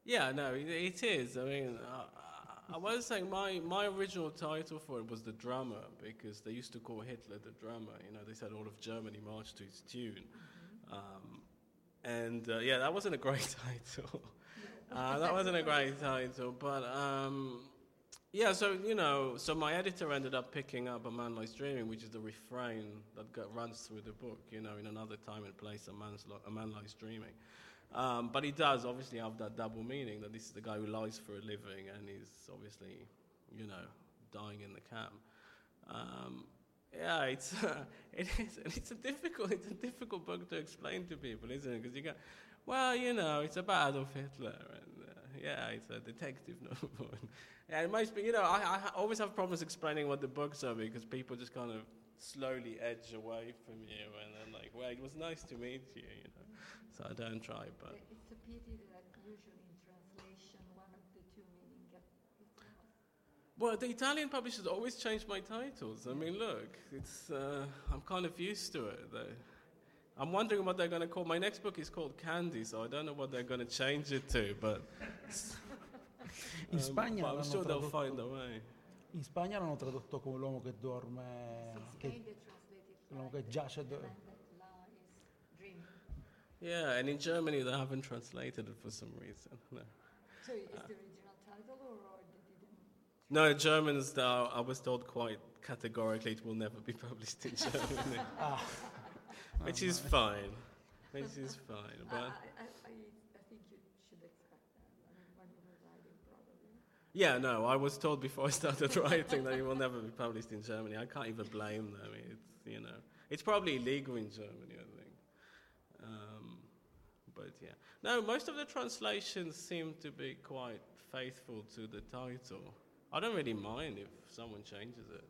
Yeah, no, it is. I mean, I, I was saying my, my original title for it was The Drummer because they used to call Hitler the drummer. You know, they said all of Germany marched to his tune. Um, and uh, yeah, that wasn't a great <laughs> title. uh, that wasn't a great title, but um, yeah, so you know, so my editor ended up picking up A Man Lies Dreaming, which is the refrain that got, runs through the book. You know, in another time and place, a, man's a man lies dreaming. Um, but he does obviously have that double meaning that this is the guy who lies for a living and he's obviously, you know, dying in the camp. Um, yeah, it's uh, <laughs> it is, it's a difficult it's a difficult book to explain to people, isn't it? Because you go, well, you know, it's about Adolf Hitler, and uh, yeah, it's a detective <laughs> novel. and be, you know, I, I always have problems explaining what the books are because people just kind of slowly edge away from you, and then like, well, it was nice to meet you, you know so I don't try. But it's a pity that usually in translation one of the two meaning Well, the Italian publishers always change my titles. I mean, look, it's uh, I'm kind of used to it. Though. I'm wondering what they're going to call. My next book is called Candy, so I don't know what they're going to change it to, but. In um, Spagna I'm sure they'll find a way. In Spagna l'hanno tradotto come l'uomo che dorme, che, l'uomo che giace. Do- Yeah, and in Germany they haven't translated it for some reason. <laughs> No. So is the original title or, or? No, Germans, though, I was told quite categorically it will never be <laughs> published in Germany. <laughs> ah. Which is fine. Which is fine. But I, I, I, think you should expect that. When you were writing, probably. Yeah, no, I was told before I started writing that it will never be published in Germany. I can't even blame them. It's, you know, it's probably illegal in Germany, but yeah. No, most of the translations seem to be quite faithful to the title. I don't really mind if someone changes it.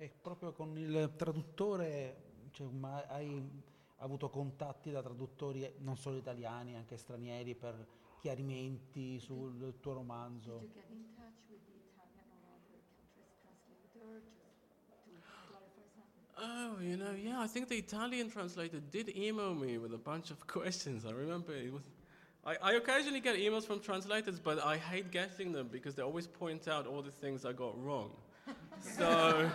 E proprio con il traduttore, cioè, ma hai avuto contatti da traduttori non solo italiani, anche stranieri per chiarimenti sul tuo romanzo? Oh, you know, yeah, I think the Italian translator did email me with a bunch of <laughs> questions. I remember it was. I, I occasionally get emails from translators, but I hate getting them because they always point out all the things I got wrong. <laughs> so,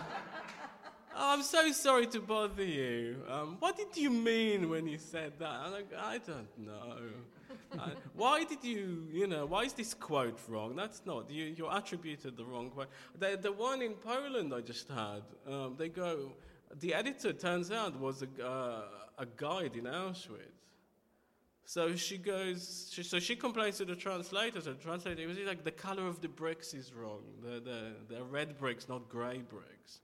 I'm so sorry to bother you. Um, what did you mean when you said that? I'm like, I don't know. Uh, why did you, you know, why is this quote wrong? That's not, you, you attributed the wrong quote. The, the one in Poland I just had, um, they go, the editor turns out was a, uh, a guide in Auschwitz. So she goes, she, so she complains to the translator. So the translator, was like the color of the bricks is wrong. The, the, the red bricks, not gray bricks.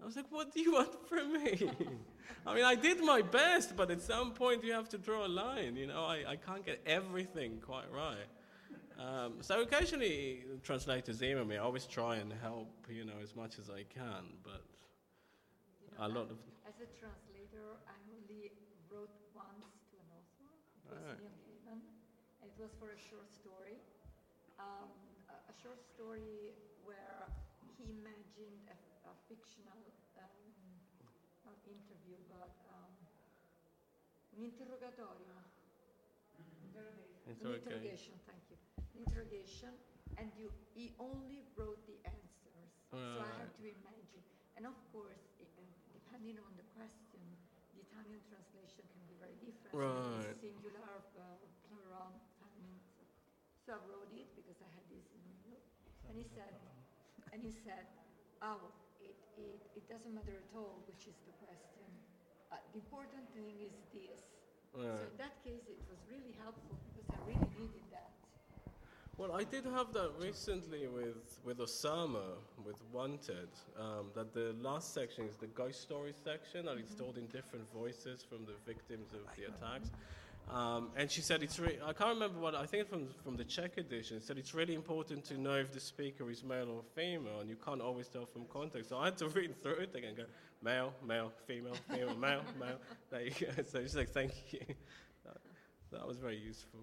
I was like, what do you want from me? <laughs> I mean, I did my best, but at some point you have to draw a line. You know, I, I can't get everything quite right. Um, so occasionally translators email me. I always try and help, you know, as much as I can, but a lot of. As a translator, I only wrote once to an author. It was Right. Neil Gaiman, and it was for a short story. Um, a, a short story where he imagined a, a fictional, um, not interview, but um, un interrogatorio. An Interrogation. interrogation, thank you. Interrogation, and you, he only wrote the answers. So I had to imagine. And of course, i- depending on the question, the Italian translation can be very different. Right. Singular, uh, plural, feminine. So I wrote it because I had this in New And he said, and he said, oh, it, it, it doesn't matter at all which is the question. Uh, the important thing is this. So in that case, it was really helpful because I really needed. Well, I did have that recently with, with Osama, with Wanted, um, that the last section is the ghost story section, and it's told in different voices from the victims of the attacks. Um, and she said it's re- I can't remember what, I think from, from the Czech edition, it said it's really important to know if the speaker is male or female, and you can't always tell from context. So I had to <laughs> read through it again and go, male, male, female, female, male, male. There you go. <laughs> So she's like, thank you. <laughs> That, that was very useful.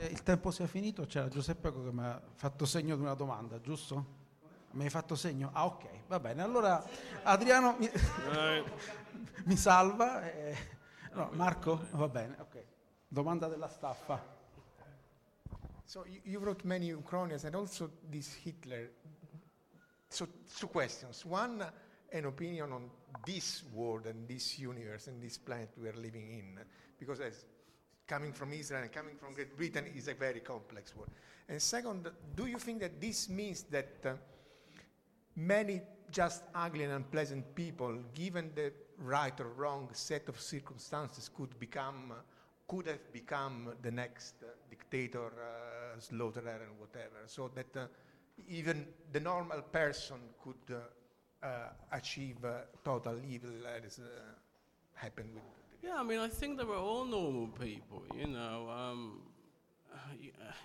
Eh, Il tempo sia finito, c'era Giuseppe che mi ha fatto segno di una domanda, giusto? Mi hai fatto segno? Ah ok, va bene. Allora Adriano mi, <laughs> mi salva. e- no, Marco? Va bene, ok. Domanda della staffa. So you, you wrote many Uchronias and also this Hitler. So two questions. One, an opinion on this world and this universe and this planet we are living in, because as coming from Israel and coming from Great Britain is a very complex world. And second, do you think that this means that uh, many just ugly and unpleasant people, given the right or wrong set of circumstances, could become, could have become the next uh, dictator, uh, slaughterer, and whatever. So that uh, even the normal person could uh, uh, achieve uh, total evil, as uh, happened with. Yeah, I mean, I think they were all normal people, you know. Um,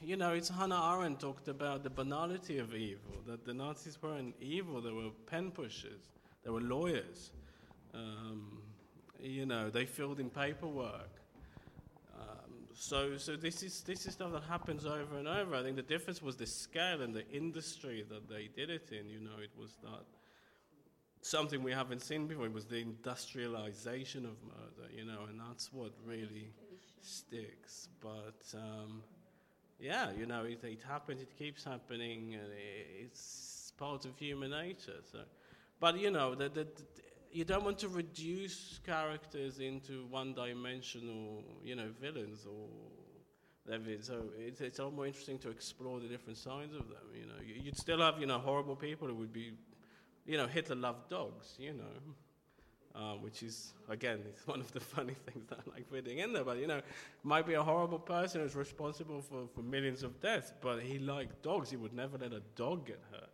you, know, it's Hannah Arendt talked about the banality of evil, that the Nazis weren't evil, they were pen pushers, they were lawyers. Um, you know, they filled in paperwork. Um, so, so this is this is stuff that happens over and over. I think the difference was the scale and the industry that they did it in. You know, it was not something we haven't seen before. It was the industrialization of murder, you know, and that's what really sticks. But um, yeah, you know, it, it happens, it keeps happening, and it's part of human nature. So, but you know, the, the, the, you don't want to reduce characters into one-dimensional, you know, villains or. So it's, it's a lot more interesting to explore the different sides of them. You know, You- you'd still have you know horrible people who would be you know, Hitler loved dogs, you know, uh, which is, again, <laughs> it's one of the funny things that I like putting in there. But, you know, might be a horrible person who's responsible for, for millions of deaths, but he liked dogs. He would never let a dog get hurt,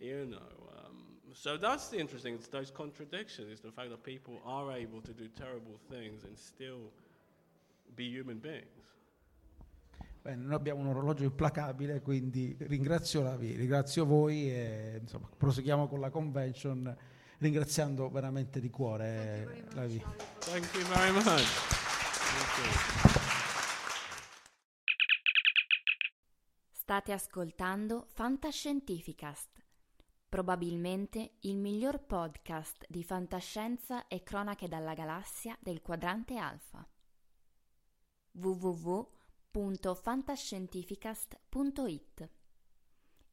you know. Um, so that's the interesting, it's those contradictions, it's the fact that people are able to do terrible things and still be human beings. Bene, noi abbiamo un orologio implacabile, quindi ringrazio, la, vi ringrazio voi e insomma, proseguiamo con la convention ringraziando veramente di cuore la vi. Thank you very much. Thank you. State ascoltando Fantascientificast, probabilmente il miglior podcast di fantascienza e cronache dalla galassia del quadrante alfa. www.fantascientificast.it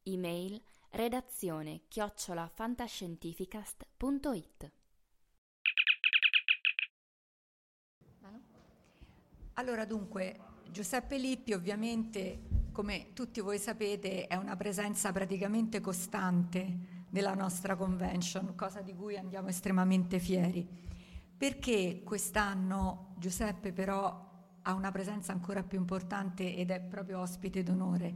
Email Redazione chiocciolafantascientificast.it Allora dunque, Giuseppe Lippi ovviamente, come tutti voi sapete, è una presenza praticamente costante nella nostra convention, cosa di cui andiamo estremamente fieri. Perché quest'anno Giuseppe però ha una presenza ancora più importante ed è proprio ospite d'onore?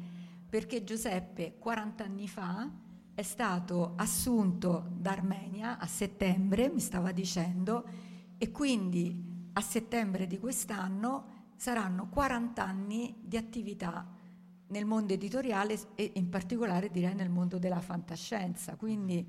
Perché Giuseppe 40 anni fa è stato assunto da Armenia a settembre, mi stava dicendo, e quindi a settembre di quest'anno saranno 40 anni di attività nel mondo editoriale e in particolare direi nel mondo della fantascienza. Quindi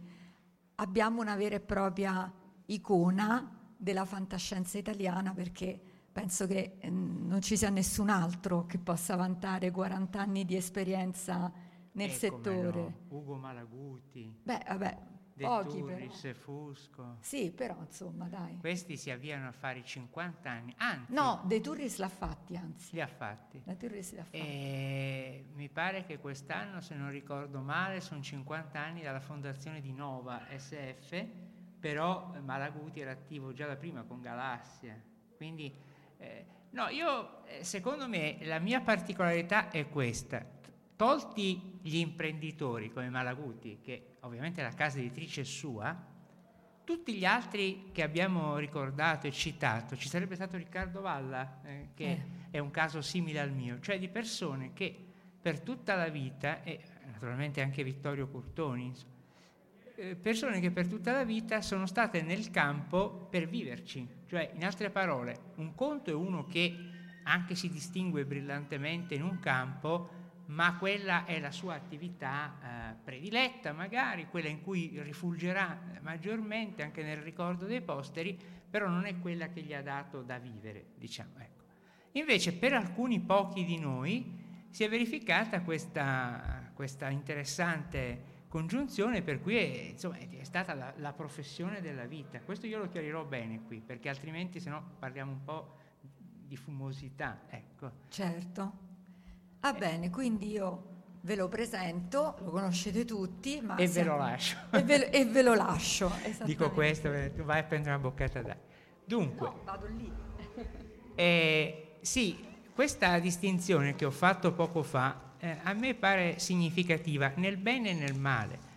abbiamo una vera e propria icona della fantascienza italiana perché penso che eh, non ci sia nessun altro che possa vantare 40 anni di esperienza nel Eh, settore. no, Ugo Malaguti, Beh, vabbè, De pochi Turris però. Fusco. Sì, però insomma, dai. Questi si avviano a fare i 50 anni, anzi, No, De Turris l'ha fatti, anzi. li ha fatti. De Turris li ha fatti. E mi pare che quest'anno, se non ricordo male, sono 50 anni dalla fondazione di Nova SF, però eh, Malaguti era attivo già da prima con Galassia. Quindi, eh, no, io, eh, secondo me, la mia particolarità è questa. Tolti gli imprenditori come Malaguti, che ovviamente la casa editrice è sua, tutti gli altri che abbiamo ricordato e citato, ci sarebbe stato Riccardo Valla, eh, che Eh. è un caso simile al mio, cioè di persone che per tutta la vita, e naturalmente anche Vittorio Curtoni, eh, persone che per tutta la vita sono state nel campo per viverci, cioè in altre parole, un conto è uno che anche si distingue brillantemente in un campo, ma quella è la sua attività eh, prediletta, magari quella in cui rifulgerà maggiormente anche nel ricordo dei posteri, però non è quella che gli ha dato da vivere, diciamo. Ecco. Invece per alcuni pochi di noi si è verificata questa, questa interessante congiunzione per cui è, insomma, è stata la, la professione della vita. Questo io lo chiarirò bene qui, perché altrimenti se no parliamo un po' di fumosità. Ecco. Certo. Va bene, quindi io ve lo presento, lo conoscete tutti, ma E ve lo lascio. E ve, e ve lo lascio. <laughs> Dico questo, perché tu vai a prendere una boccata d'aria. Dunque, No, vado lì. Eh, sì, questa distinzione che ho fatto poco fa eh, a me pare significativa nel bene e nel male.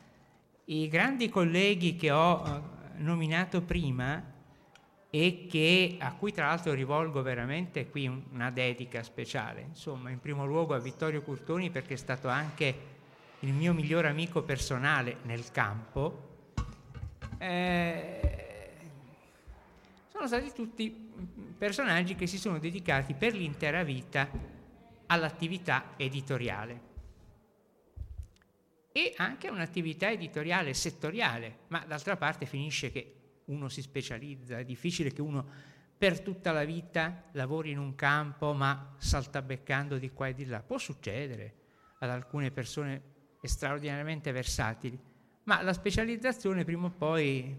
I grandi colleghi che ho eh, nominato prima e che, a cui tra l'altro rivolgo veramente qui un- una dedica speciale, insomma, in primo luogo a Vittorio Curtoni perché è stato anche il mio miglior amico personale nel campo. Eh, sono stati tutti personaggi che si sono dedicati per l'intera vita all'attività editoriale e anche un'attività editoriale settoriale, ma d'altra parte finisce che uno si specializza, è difficile che uno per tutta la vita lavori in un campo ma saltabeccando di qua e di là. Può succedere ad alcune persone straordinariamente versatili, ma la specializzazione prima o poi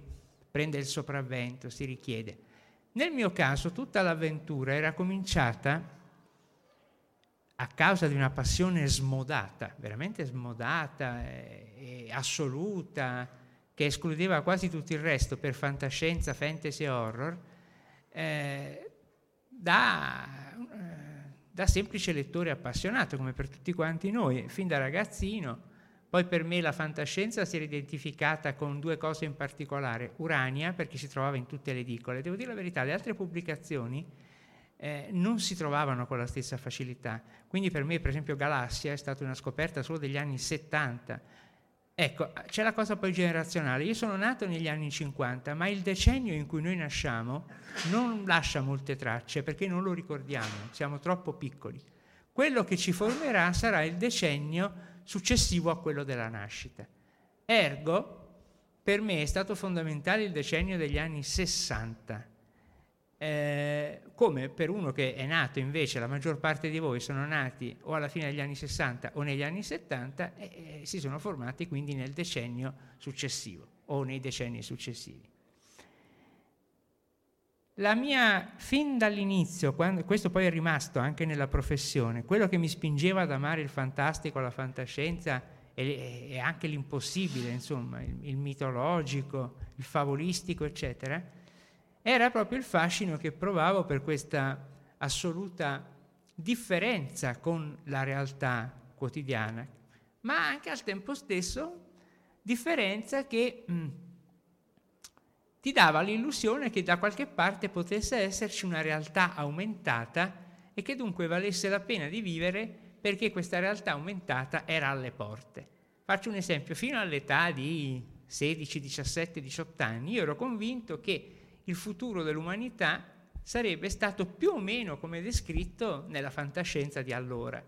prende il sopravvento, si richiede. Nel mio caso tutta l'avventura era cominciata a causa di una passione smodata, veramente smodata e, e assoluta, che escludeva quasi tutto il resto per fantascienza, fantasy e horror, eh, da, eh, da semplice lettore appassionato, come per tutti quanti noi, fin da ragazzino. Poi per me la fantascienza si era identificata con due cose in particolare, Urania, perché si trovava in tutte le edicole. Devo dire la verità, le altre pubblicazioni eh, non si trovavano con la stessa facilità. Quindi per me, per esempio, Galassia è stata una scoperta solo degli anni 70. Ecco, c'è la cosa poi generazionale. Io sono nato negli anni 50, ma il decennio in cui noi nasciamo non lascia molte tracce perché non lo ricordiamo, siamo troppo piccoli. Quello che ci formerà sarà il decennio successivo a quello della nascita. Ergo, per me è stato fondamentale il decennio degli anni 60. Eh, come per uno che è nato invece, la maggior parte di voi sono nati o alla fine degli anni 60 o negli anni 70 e eh, si sono formati quindi nel decennio successivo o nei decenni successivi. La mia, fin dall'inizio, quando, questo poi è rimasto anche nella professione, quello che mi spingeva ad amare il fantastico, la fantascienza e, e anche l'impossibile, insomma, il, il mitologico, il favolistico, eccetera, era proprio il fascino che provavo per questa assoluta differenza con la realtà quotidiana, ma anche al tempo stesso differenza che mh, ti dava l'illusione che da qualche parte potesse esserci una realtà aumentata e che dunque valesse la pena di vivere perché questa realtà aumentata era alle porte. Faccio un esempio, fino all'età di 16, 17, 18 anni io ero convinto che il futuro dell'umanità sarebbe stato più o meno come descritto nella fantascienza di allora.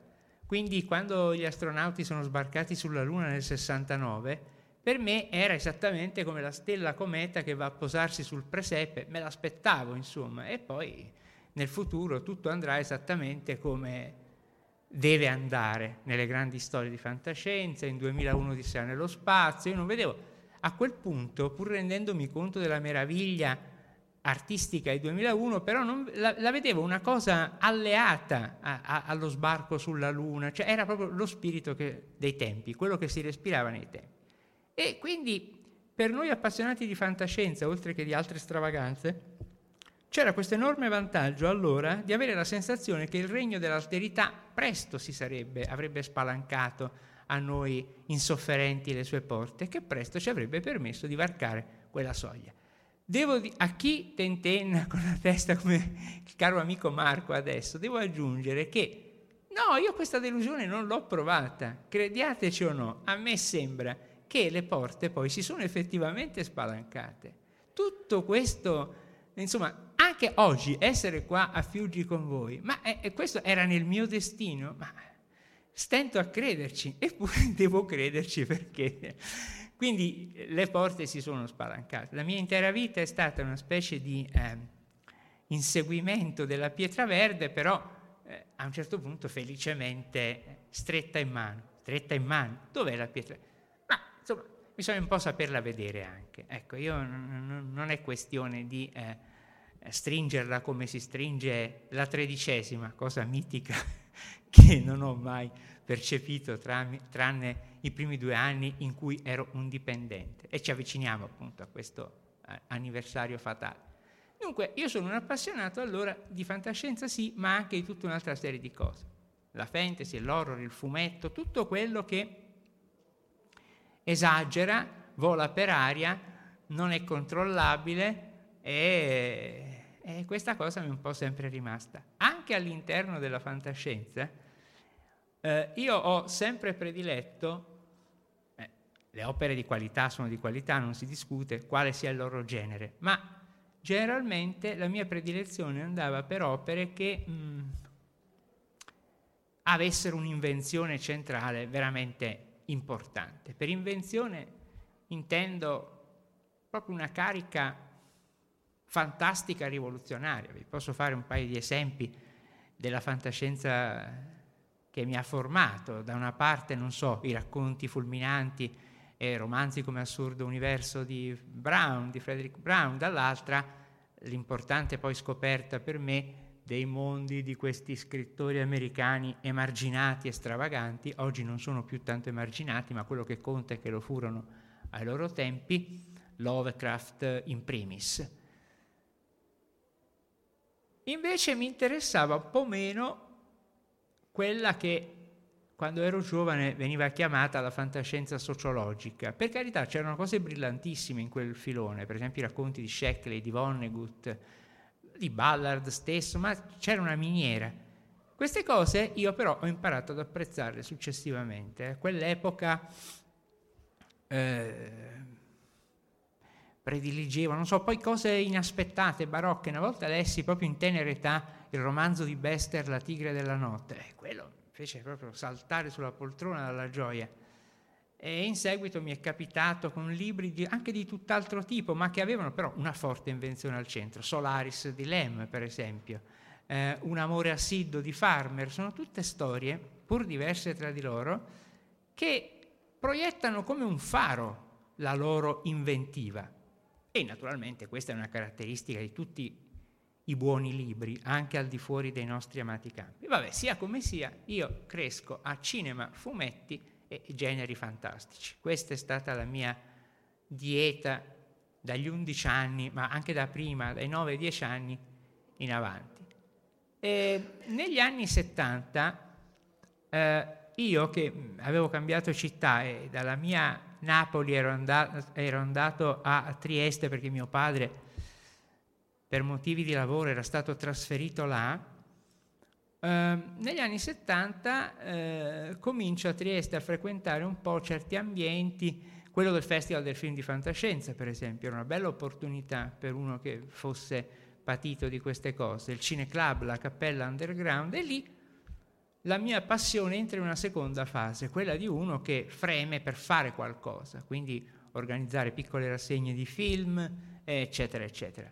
Quindi quando gli astronauti sono sbarcati sulla Luna nel 69, per me era esattamente come la stella cometa che va a posarsi sul presepe, me l'aspettavo insomma, e poi nel futuro tutto andrà esattamente come deve andare nelle grandi storie di fantascienza, in 2001 Odissea nello spazio, io non vedevo, a quel punto, pur rendendomi conto della meraviglia artistica di 2001, però non, la, la, vedevo una cosa alleata a, a, allo sbarco sulla Luna, cioè era proprio lo spirito che, dei tempi, quello che si respirava nei tempi. E quindi per noi appassionati di fantascienza, oltre che di altre stravaganze, c'era questo enorme vantaggio allora di avere la sensazione che il regno dell'alterità presto si sarebbe, avrebbe spalancato a noi insofferenti le sue porte che presto ci avrebbe permesso di varcare quella soglia. Devo a chi tentenna con la testa come il caro amico Marco adesso, devo aggiungere che no, io questa delusione non l'ho provata, crediateci o no, a me sembra che le porte poi si sono effettivamente spalancate. Tutto questo, insomma, anche oggi essere qua a Fiuggi con voi, ma eh, questo era nel mio destino, ma stento a crederci, eppure <laughs> devo crederci perché... Quindi le porte si sono spalancate. La mia intera vita è stata una specie di eh, inseguimento della pietra verde, però eh, a un certo punto felicemente stretta in mano. Stretta in mano. Dov'è la pietra? verde? insomma, bisogna un po' saperla vedere anche. Ecco, io n- non è questione di eh, stringerla come si stringe la tredicesima, cosa mitica <laughs> che non ho mai percepito tranne, i primi due anni in cui ero un dipendente e ci avviciniamo appunto a questo eh, anniversario fatale. Dunque, io sono un appassionato allora di fantascienza sì, ma anche di tutta un'altra serie di cose. La fantasy, l'horror, il fumetto, tutto quello che esagera, vola per aria, non è controllabile e, e questa cosa mi è un po' sempre rimasta. Anche all'interno della fantascienza, eh, io ho sempre prediletto, eh, le opere di qualità sono di qualità, non si discute quale sia il loro genere, ma generalmente la mia predilezione andava per opere che mh, mm, avessero un'invenzione centrale veramente importante. Per invenzione intendo proprio una carica fantastica rivoluzionaria. Vi posso fare un paio di esempi della fantascienza che mi ha formato. Da una parte, non so, i racconti fulminanti e romanzi come Assurdo Universo di Brown, di Frederick Brown, dall'altra l'importante poi scoperta per me dei mondi di questi scrittori americani emarginati e stravaganti, oggi non sono più tanto emarginati, ma quello che conta è che lo furono ai loro tempi, Lovecraft in primis. Invece mi interessava un po' meno quella che quando ero giovane veniva chiamata la fantascienza sociologica. Per carità, c'erano cose brillantissime in quel filone, per esempio i racconti di Sheckley, di Vonnegut, di Ballard stesso, ma c'era una miniera. Queste cose io però ho imparato ad apprezzarle successivamente. A quell'epoca eh, prediligevo, non so, poi cose inaspettate, barocche. Una volta lessi proprio in tenera età il romanzo di Bester, La tigre della notte. E quello fece proprio saltare sulla poltrona dalla gioia e in seguito mi è capitato con libri di, anche di tutt'altro tipo, ma che avevano però una forte invenzione al centro. Solaris di Lem, per esempio, eh, Un amore assiduo di Farmer, sono tutte storie, pur diverse tra di loro, che proiettano come un faro la loro inventiva. E naturalmente questa è una caratteristica di tutti i buoni libri, anche al di fuori dei nostri amati campi. Vabbè, sia come sia, io cresco a cinema, fumetti e generi fantastici. Questa è stata la mia dieta dagli 11 anni, ma anche da prima, dai 9-10 anni in avanti. E negli anni 70 eh, io che avevo cambiato città e dalla mia Napoli ero, andato, ero andato a Trieste perché mio padre per motivi di lavoro era stato trasferito là, eh, negli anni 70 eh, comincio a Trieste a frequentare un po' certi ambienti, quello del Festival del Film di Fantascienza per esempio, era una bella opportunità per uno che fosse patito di queste cose, il Cineclub, la Cappella Underground e lì la mia passione entra in una seconda fase, quella di uno che freme per fare qualcosa, quindi organizzare piccole rassegne di film, eccetera, eccetera.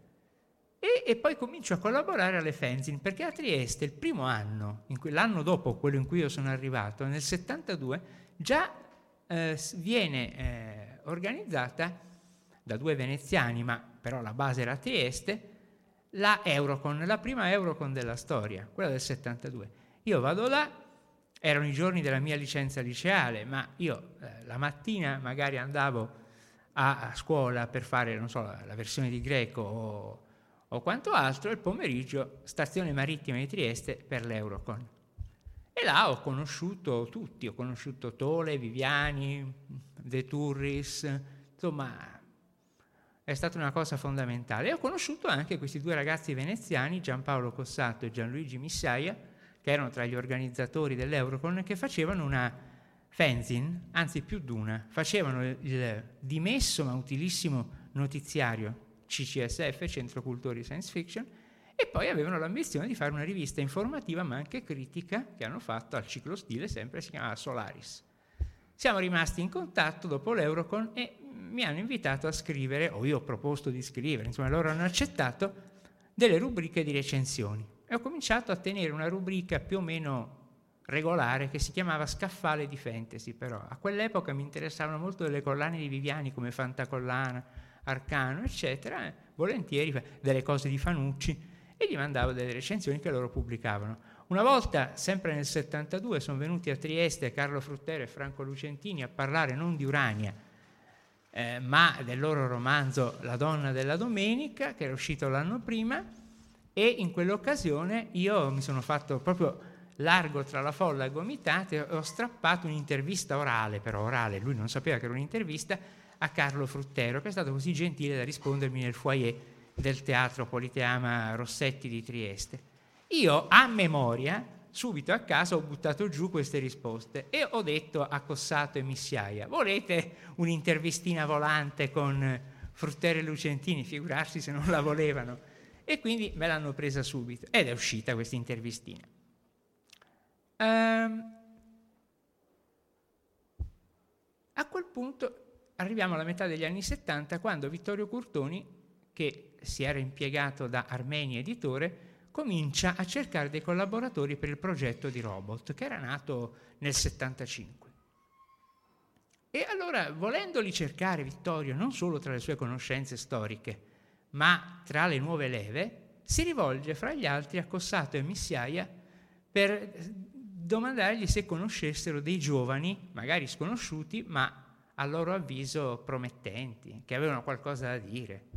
E, e, poi comincio a collaborare alle fanzine, perché a Trieste il primo anno, cui, l'anno dopo quello in cui io sono arrivato, nel 72, già eh, viene eh, organizzata da due veneziani, ma però la base era a Trieste, la Eurocon, la prima Eurocon della storia, quella del 72. Io vado là, erano i giorni della mia licenza liceale, ma io eh, la mattina magari andavo a, a, scuola per fare, so, la, la versione di greco o o quanto altro, il pomeriggio stazione marittima di Trieste per l'Eurocon. E là ho conosciuto tutti, ho conosciuto Tole, Viviani, De Turris, insomma è stata una cosa fondamentale. E ho conosciuto anche questi due ragazzi veneziani, Giampaolo Cossato e Gianluigi Missaia, che erano tra gli organizzatori dell'Eurocon, che facevano una fanzine, anzi più di una, facevano il dimesso ma utilissimo notiziario CCSF, Centro Cultori Science Fiction, e poi avevano l'ambizione di fare una rivista informativa ma anche critica che hanno fatto al ciclo stile, sempre si chiamava Solaris. Siamo rimasti in contatto dopo l'Eurocon e mi hanno invitato a scrivere, o io ho proposto di scrivere, insomma loro hanno accettato, delle rubriche di recensioni. E ho cominciato a tenere una rubrica più o meno regolare che si chiamava Scaffale di Fantasy, però a quell'epoca mi interessavano molto delle collane di Viviani come Fantacollana, Arcano, eccetera, eh, volentieri delle cose di Fanucci e gli mandavo delle recensioni che loro pubblicavano. Una volta, sempre nel 72, sono venuti a Trieste Carlo Fruttero e Franco Lucentini a parlare non di Urania, eh, ma del loro romanzo La donna della domenica, che era uscito l'anno prima, e in quell'occasione io mi sono fatto proprio largo tra la folla e gomitate, ho strappato un'intervista orale, però orale, lui non sapeva che era un'intervista, a Carlo Fruttero, che è stato così gentile da rispondermi nel foyer del Teatro Politeama Rossetti di Trieste. Io a memoria, subito a casa, ho buttato giù queste risposte e ho detto a Cossato e Missiaia, volete un'intervistina volante con Fruttero e Lucentini? Figurarsi se non la volevano. E quindi me l'hanno presa subito ed è uscita questa intervistina. Um, a quel punto arriviamo alla metà degli anni 70 quando Vittorio Curtoni, che si era impiegato da Armeni Editore, comincia a cercare dei collaboratori per il progetto di Robot, che era nato nel 75. E allora, volendoli cercare Vittorio non solo tra le sue conoscenze storiche, ma tra le nuove leve, si rivolge fra gli altri a Cossato e Missiaia per domandargli se conoscessero dei giovani, magari sconosciuti, ma a loro avviso promettenti, che avevano qualcosa da dire.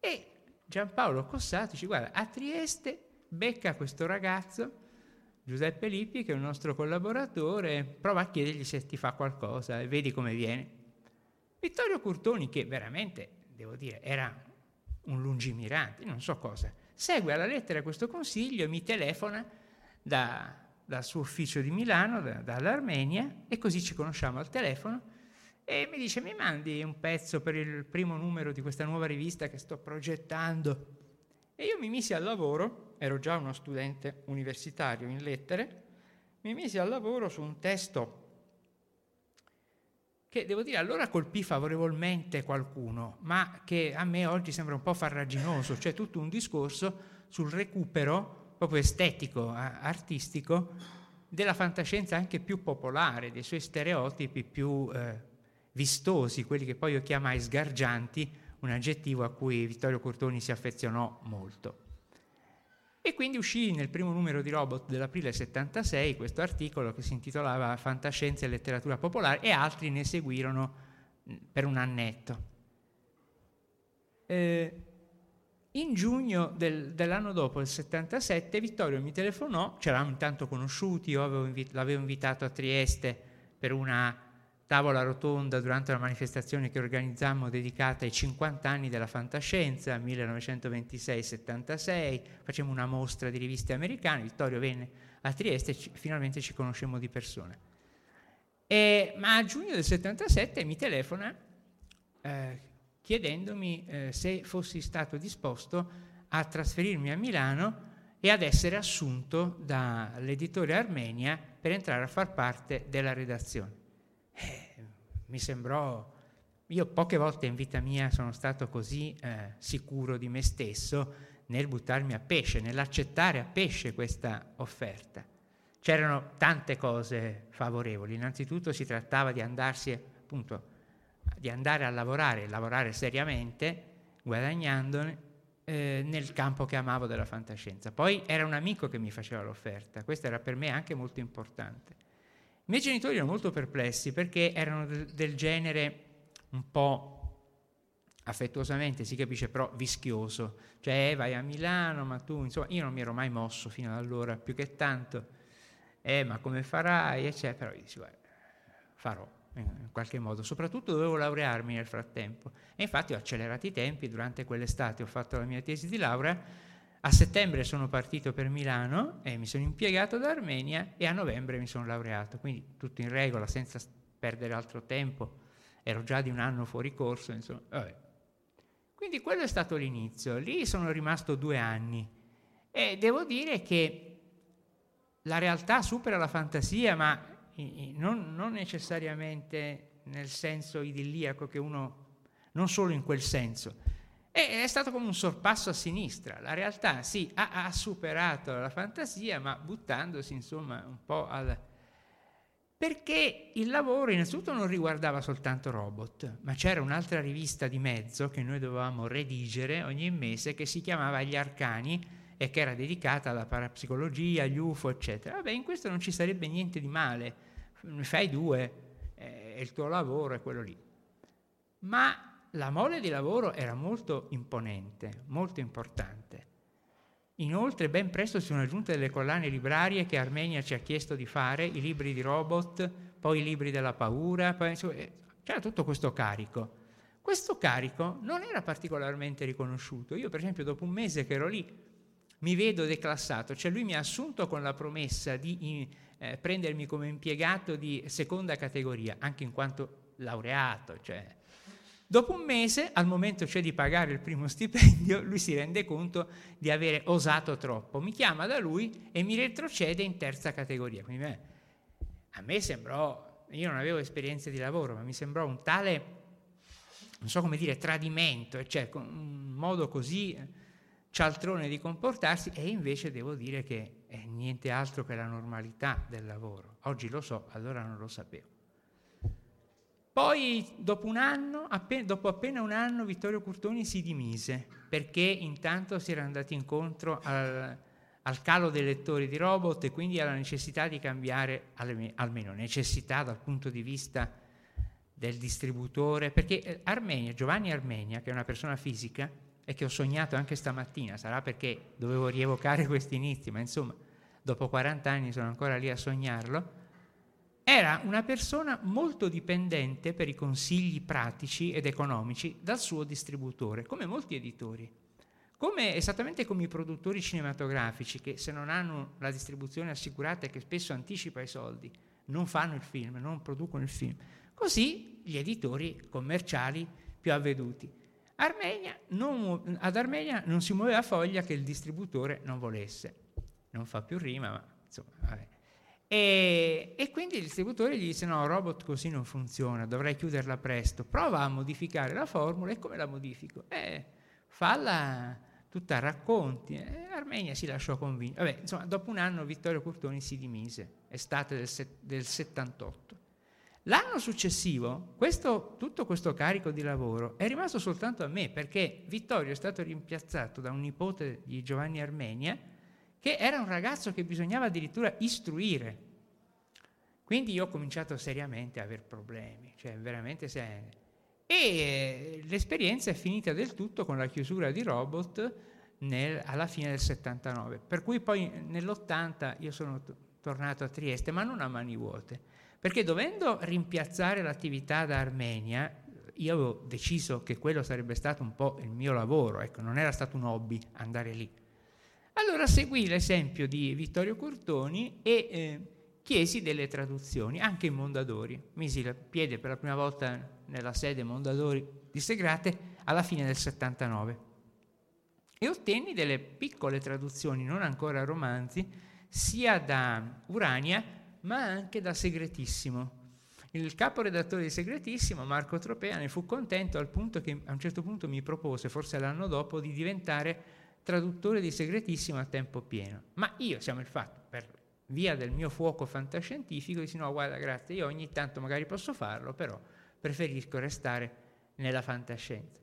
E Giampaolo Cossato dice, guarda, a Trieste becca questo ragazzo, Giuseppe Lippi, che è un nostro collaboratore, prova a chiedergli se ti fa qualcosa e vedi come viene. Vittorio Curtoni, che veramente, devo dire, era un lungimirante, non so cosa, segue alla lettera questo consiglio e mi telefona da, dal suo ufficio di Milano, da, dall'Armenia, e così ci conosciamo al telefono e mi dice mi mandi un pezzo per il primo numero di questa nuova rivista che sto progettando. E io mi misi al lavoro, ero già uno studente universitario in lettere, mi misi al lavoro su un testo che devo dire allora colpì favorevolmente qualcuno, ma che a me oggi sembra un po' farraginoso, cioè tutto un discorso sul recupero proprio estetico, artistico, della fantascienza anche più popolare, dei suoi stereotipi più eh, vistosi, quelli che poi io chiamai sgargianti, un aggettivo a cui Vittorio Curtoni si affezionò molto. E quindi uscì nel primo numero di Robot dell'aprile 76 questo articolo che si intitolava Fantascienza e letteratura popolare e altri ne seguirono mh, per un annetto. Eh, in giugno del, dell'anno dopo, il 77, Vittorio mi telefonò, ci eravamo intanto conosciuti, io avevo invi- l'avevo invitato a Trieste per una tavola rotonda durante la manifestazione che organizzammo dedicata ai 50 anni della fantascienza, 1926-76, facemmo una mostra di riviste americane, Vittorio venne a Trieste e ci, finalmente ci conoscemmo di persona. E, ma a giugno del 77 mi telefona eh, chiedendomi eh, se fossi stato disposto a trasferirmi a Milano e ad essere assunto dall'editore Armenia per entrare a far parte della redazione. Eh, mi sembrò, io poche volte in vita mia sono stato così eh, sicuro di me stesso nel buttarmi a pesce, nell'accettare a pesce questa offerta. C'erano tante cose favorevoli, innanzitutto si trattava di andarsi appunto di andare a lavorare, lavorare seriamente, guadagnandone eh, nel campo che amavo della fantascienza. Poi era un amico che mi faceva l'offerta, questo era per me anche molto importante. I miei genitori erano molto perplessi perché erano del, genere un po' affettuosamente, si capisce, però vischioso, cioè eh, vai a Milano, ma tu, insomma, io non mi ero mai mosso fino ad allora, più che tanto, eh, ma come farai, eccetera, però io dico, guarda, farò in qualche modo, soprattutto dovevo laurearmi nel frattempo. E infatti ho accelerato i tempi, durante quell'estate ho fatto la mia tesi di laurea, a settembre sono partito per Milano e mi sono impiegato ad Armenia e a novembre mi sono laureato, quindi tutto in regola, senza perdere altro tempo, ero già di un anno fuori corso, insomma, vabbè. Quindi quello è stato l'inizio, lì sono rimasto due anni e devo dire che la realtà supera la fantasia, ma non, non, necessariamente nel senso idilliaco che uno, non solo in quel senso. E è stato come un sorpasso a sinistra. La realtà sì, ha, ha superato la fantasia, ma buttandosi insomma un po' al... Perché il lavoro innanzitutto non riguardava soltanto robot, ma c'era un'altra rivista di mezzo che noi dovevamo redigere ogni mese che si chiamava Gli Arcani e che era dedicata alla parapsicologia, agli UFO, eccetera. Vabbè, in questo non ci sarebbe niente di male, fai due, eh, il tuo lavoro è quello lì. Ma la mole di lavoro era molto imponente, molto importante. Inoltre ben presto si sono aggiunte delle collane librarie che Armenia ci ha chiesto di fare, i libri di robot, poi i libri della paura, poi, eh, c'era tutto questo carico. Questo carico non era particolarmente riconosciuto. Io per esempio dopo un mese che ero lì mi vedo declassato, cioè lui mi ha assunto con la promessa di eh, prendermi come impiegato di seconda categoria, anche in quanto laureato. Cioè. Dopo un mese, al momento cioè di pagare il primo <laughs> stipendio, lui si rende conto di avere osato troppo, mi chiama da lui e mi retrocede in terza categoria. Quindi a me sembrò, io non avevo esperienze di lavoro, ma mi sembrò un tale, non so come dire, tradimento, cioè un modo così cialtrone di comportarsi e invece devo dire che è niente altro che la normalità del lavoro. Oggi lo so, allora non lo sapevo. Poi dopo anno, appena, dopo appena un anno, Vittorio Curtoni si dimise perché intanto si era andati incontro al, al calo dei lettori di robot e quindi alla necessità di cambiare, almeno necessità dal punto di vista del distributore, perché eh, Armenia, Giovanni Armenia, che è una persona fisica, e che ho sognato anche stamattina, sarà perché dovevo rievocare <laughs> questi inizi, ma insomma, dopo 40 anni sono ancora lì a sognarlo, era una persona molto dipendente per i consigli pratici ed economici dal suo distributore, come molti editori. Come, esattamente come i produttori cinematografici che se non hanno la distribuzione assicurata e che spesso anticipa i soldi, non fanno il film, non producono il film. Così gli editori commerciali più avveduti. Armenia non, ad Armenia non si muoveva foglia che il distributore non volesse. Non fa più rima, ma insomma, vabbè. E, e, quindi il distributore gli disse: No, robot così non funziona, dovrei chiuderla presto. Prova a modificare la formula e come la modifico? Eh, falla tutta a racconti. E Armenia si lasciò convincere. Insomma, dopo un anno Vittorio Curtoni si dimise, estate del, del 78. L'anno successivo, questo, tutto questo carico di lavoro è rimasto soltanto a me, perché Vittorio è stato rimpiazzato da un nipote di Giovanni Armenia, che era un ragazzo che bisognava addirittura istruire. Quindi io ho cominciato seriamente a avere problemi, cioè veramente seri. E l'esperienza è finita del tutto con la chiusura di Robot nel, alla fine del 79. Per cui poi nell'80 io sono t- tornato a Trieste, ma non a mani vuote, perché dovendo rimpiazzare l'attività da Armenia, io avevo deciso che quello sarebbe stato un po' il mio lavoro, ecco, non era stato un hobby andare lì. Allora seguì l'esempio di Vittorio Curtoni e eh, chiesi delle traduzioni, anche in Mondadori. Misi il piede per la prima volta nella sede Mondadori di Segrate alla fine del 79 e ottenni delle piccole traduzioni, non ancora romanzi, sia da Urania ma anche da Segretissimo. Il caporedattore di Segretissimo, Marco Tropea, ne fu contento al punto che a un certo punto mi propose, forse l'anno dopo, di diventare traduttore di Segretissimo a tempo pieno. Ma io, siamo il fatto, per via del mio fuoco fantascientifico, dissi no, guarda, grazie, io ogni tanto magari posso farlo, però preferisco restare nella fantascienza.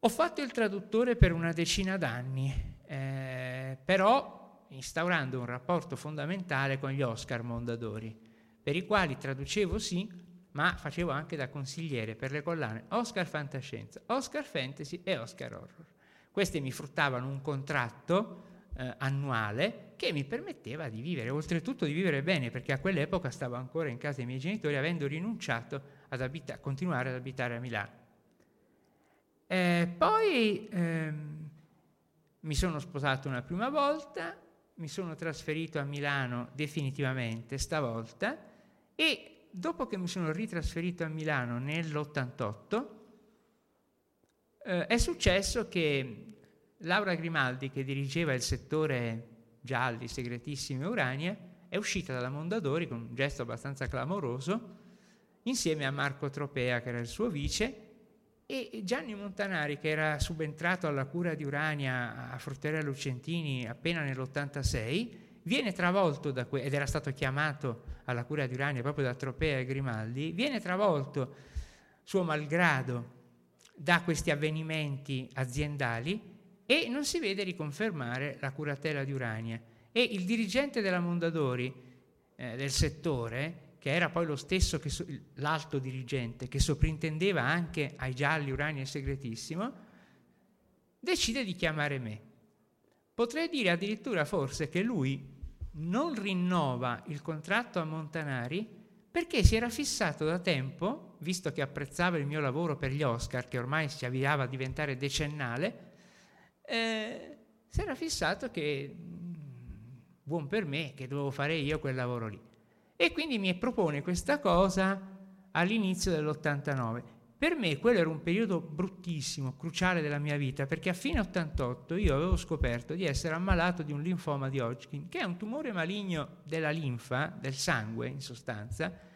Ho fatto il traduttore per una decina d'anni, eh, però instaurando un rapporto fondamentale con gli Oscar Mondadori, per i quali traducevo sì, ma facevo anche da consigliere per le collane Oscar Fantascienza, Oscar Fantasy e Oscar Horror. Queste mi fruttavano un contratto eh, annuale che mi permetteva di vivere, oltretutto di vivere bene, perché a quell'epoca stavo ancora in casa dei miei genitori avendo rinunciato ad abita- continuare ad abitare a Milano. Eh, poi ehm, mi sono sposato una prima volta, mi sono trasferito a Milano definitivamente stavolta e dopo che mi sono ritrasferito a Milano nell'88 eh, è successo che Laura Grimaldi, che dirigeva il settore gialli, segretissimi e Urania, è uscita dalla Mondadori con un gesto abbastanza clamoroso insieme a Marco Tropea, che era il suo vice, e Gianni Montanari, che era subentrato alla cura di Urania a Frutteria Lucentini appena nell'86, viene travolto da que- ed era stato chiamato alla cura di Urania proprio da Tropea e Grimaldi, viene travolto suo malgrado da questi avvenimenti aziendali e non si vede riconfermare la curatela di Urania. E il dirigente della Mondadori eh, del settore che era poi lo stesso che so, l'alto dirigente, che soprintendeva anche ai gialli, urani e segretissimo, decide di chiamare me. Potrei dire addirittura forse che lui non rinnova il contratto a Montanari perché si era fissato da tempo, visto che apprezzava il mio lavoro per gli Oscar, che ormai si avviava a diventare decennale, eh, si era fissato che, mm, buon per me, che dovevo fare io quel lavoro lì. E quindi mi propone questa cosa all'inizio dell'89. Per me quello era un periodo bruttissimo, cruciale della mia vita, perché a fine 88 io avevo scoperto di essere ammalato di un linfoma di Hodgkin, che è un tumore maligno della linfa, del sangue in sostanza,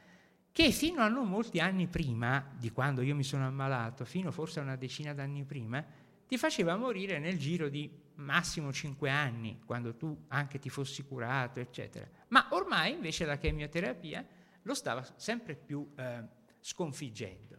che fino a non molti anni prima di quando io mi sono ammalato, fino forse a una decina d'anni prima, ti faceva morire nel giro di massimo 5 anni, quando tu anche ti fossi curato, eccetera. Ma ormai invece la chemioterapia lo stava sempre più eh, sconfiggendo.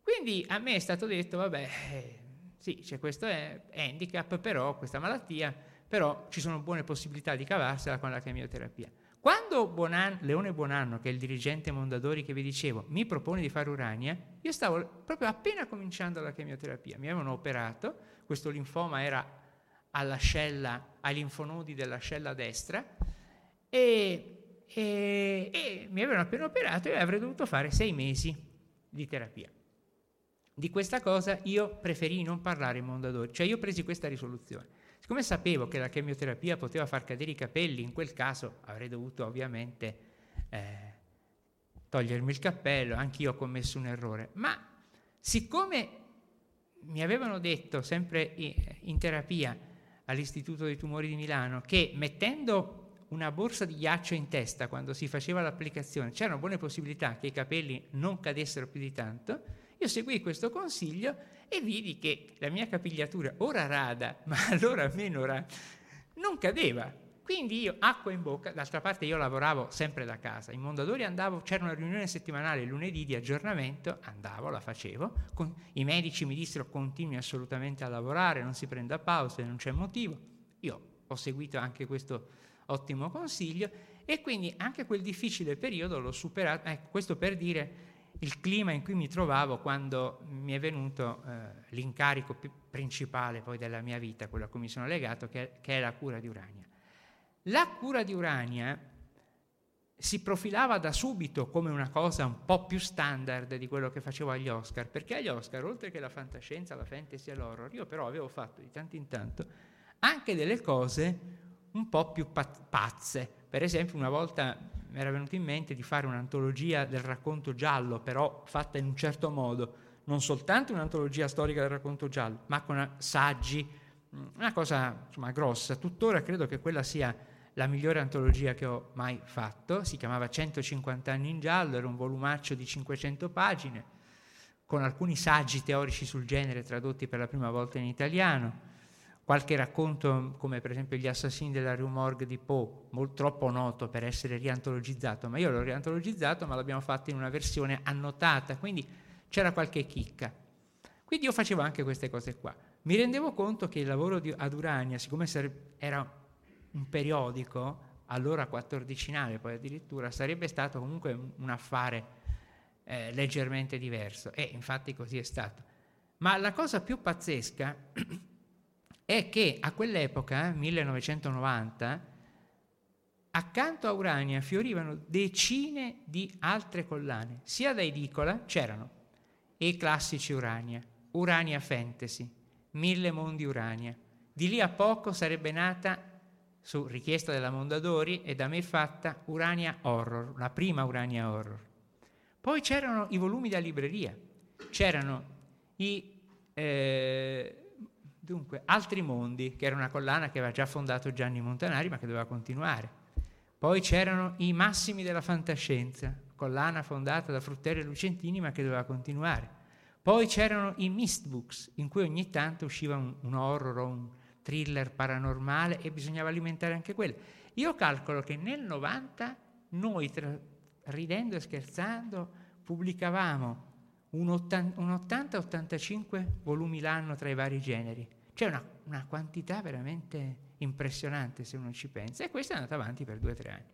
Quindi a me è stato detto, vabbè, eh, sì, c'è questo handicap, però, questa malattia, però ci sono buone possibilità di cavarsela con la chemioterapia. Quando Bonan, Leone Bonanno, che è il dirigente Mondadori che vi dicevo, mi propone di fare Urania, io stavo proprio appena cominciando la chemioterapia. Mi avevano operato, questo linfoma era all'ascella, ai linfonodi dell'ascella destra e, e, e mi avevano appena operato e avrei dovuto fare sei mesi di terapia. Di questa cosa io preferì non parlare in Mondadori, cioè io presi questa risoluzione. Siccome sapevo che la chemioterapia poteva far cadere i capelli, in quel caso avrei dovuto ovviamente eh, togliermi il cappello, anch'io ho commesso un errore. Ma siccome mi avevano detto sempre in terapia all'Istituto dei Tumori di Milano che mettendo una borsa di ghiaccio in testa quando si faceva l'applicazione c'erano buone possibilità che i capelli non cadessero più di tanto, io seguì questo consiglio e vidi che la mia capigliatura, ora rada, <laughs> ma allora meno rada, non cadeva. Quindi io, acqua in bocca, d'altra parte io lavoravo sempre da casa, in Mondadori andavo, c'era una riunione settimanale lunedì di aggiornamento, andavo, la facevo, con, i medici mi dissero continui assolutamente a lavorare, non si prenda pause, non c'è motivo. Io ho seguito anche questo ottimo consiglio e quindi anche quel difficile periodo l'ho superato, ecco, questo per dire il clima in cui mi trovavo quando mi è venuto eh, l'incarico più principale poi della mia vita, quello a cui mi sono legato, che, che è la cura di Urania. La cura di Urania si profilava da subito come una cosa un po' più standard di quello che facevo agli Oscar, perché agli Oscar, oltre che la fantascienza, la fantasy e l'horror, io però avevo fatto di tanto in tanto anche delle cose un po' più pazze. Per esempio, una volta mi era venuto in mente di fare un'antologia del racconto giallo, però fatta in un certo modo, non soltanto un'antologia storica del racconto giallo, ma con saggi, mm, una cosa insomma, grossa. Tuttora credo che quella sia la migliore antologia che ho mai fatto, si chiamava 150 anni in giallo, era un volumaccio di 500 pagine, con alcuni saggi teorici sul genere tradotti per la prima volta in italiano qualche racconto come per esempio Gli assassini della Rue Morgue di Poe, molto, troppo noto per essere riantologizzato, ma io l'ho riantologizzato ma l'abbiamo fatto in una versione annotata, quindi c'era qualche chicca. Quindi io facevo anche queste cose qua. Mi rendevo conto che il lavoro di, ad Urania, siccome era un periodico, allora quattordicinale poi addirittura, sarebbe stato comunque un affare eh, leggermente diverso e infatti così è stato. Ma la cosa più pazzesca è che a quell'epoca, 1990, accanto a Urania fiorivano decine di altre collane, sia da edicola c'erano i classici Urania, Urania Fantasy, Mille Mondi Urania. Di lì a poco sarebbe nata, su richiesta della Mondadori e da me fatta, Urania Horror, la prima Urania Horror. Poi c'erano i volumi da libreria, c'erano i eh, Dunque, Altri Mondi, che era una collana che aveva già fondato Gianni Montanari, ma che doveva continuare. Poi c'erano I Massimi della Fantascienza, collana fondata da Frutteri e Lucentini, ma che doveva continuare. Poi c'erano i Mist Books, in cui ogni tanto usciva un, un horror o un thriller paranormale e bisognava alimentare anche quello. Io calcolo che nel 90 noi, tra, ridendo e scherzando, pubblicavamo un 80-85 volumi l'anno tra i vari generi. C'è una, una quantità veramente impressionante se uno ci pensa e questo è andato avanti per due o tre anni.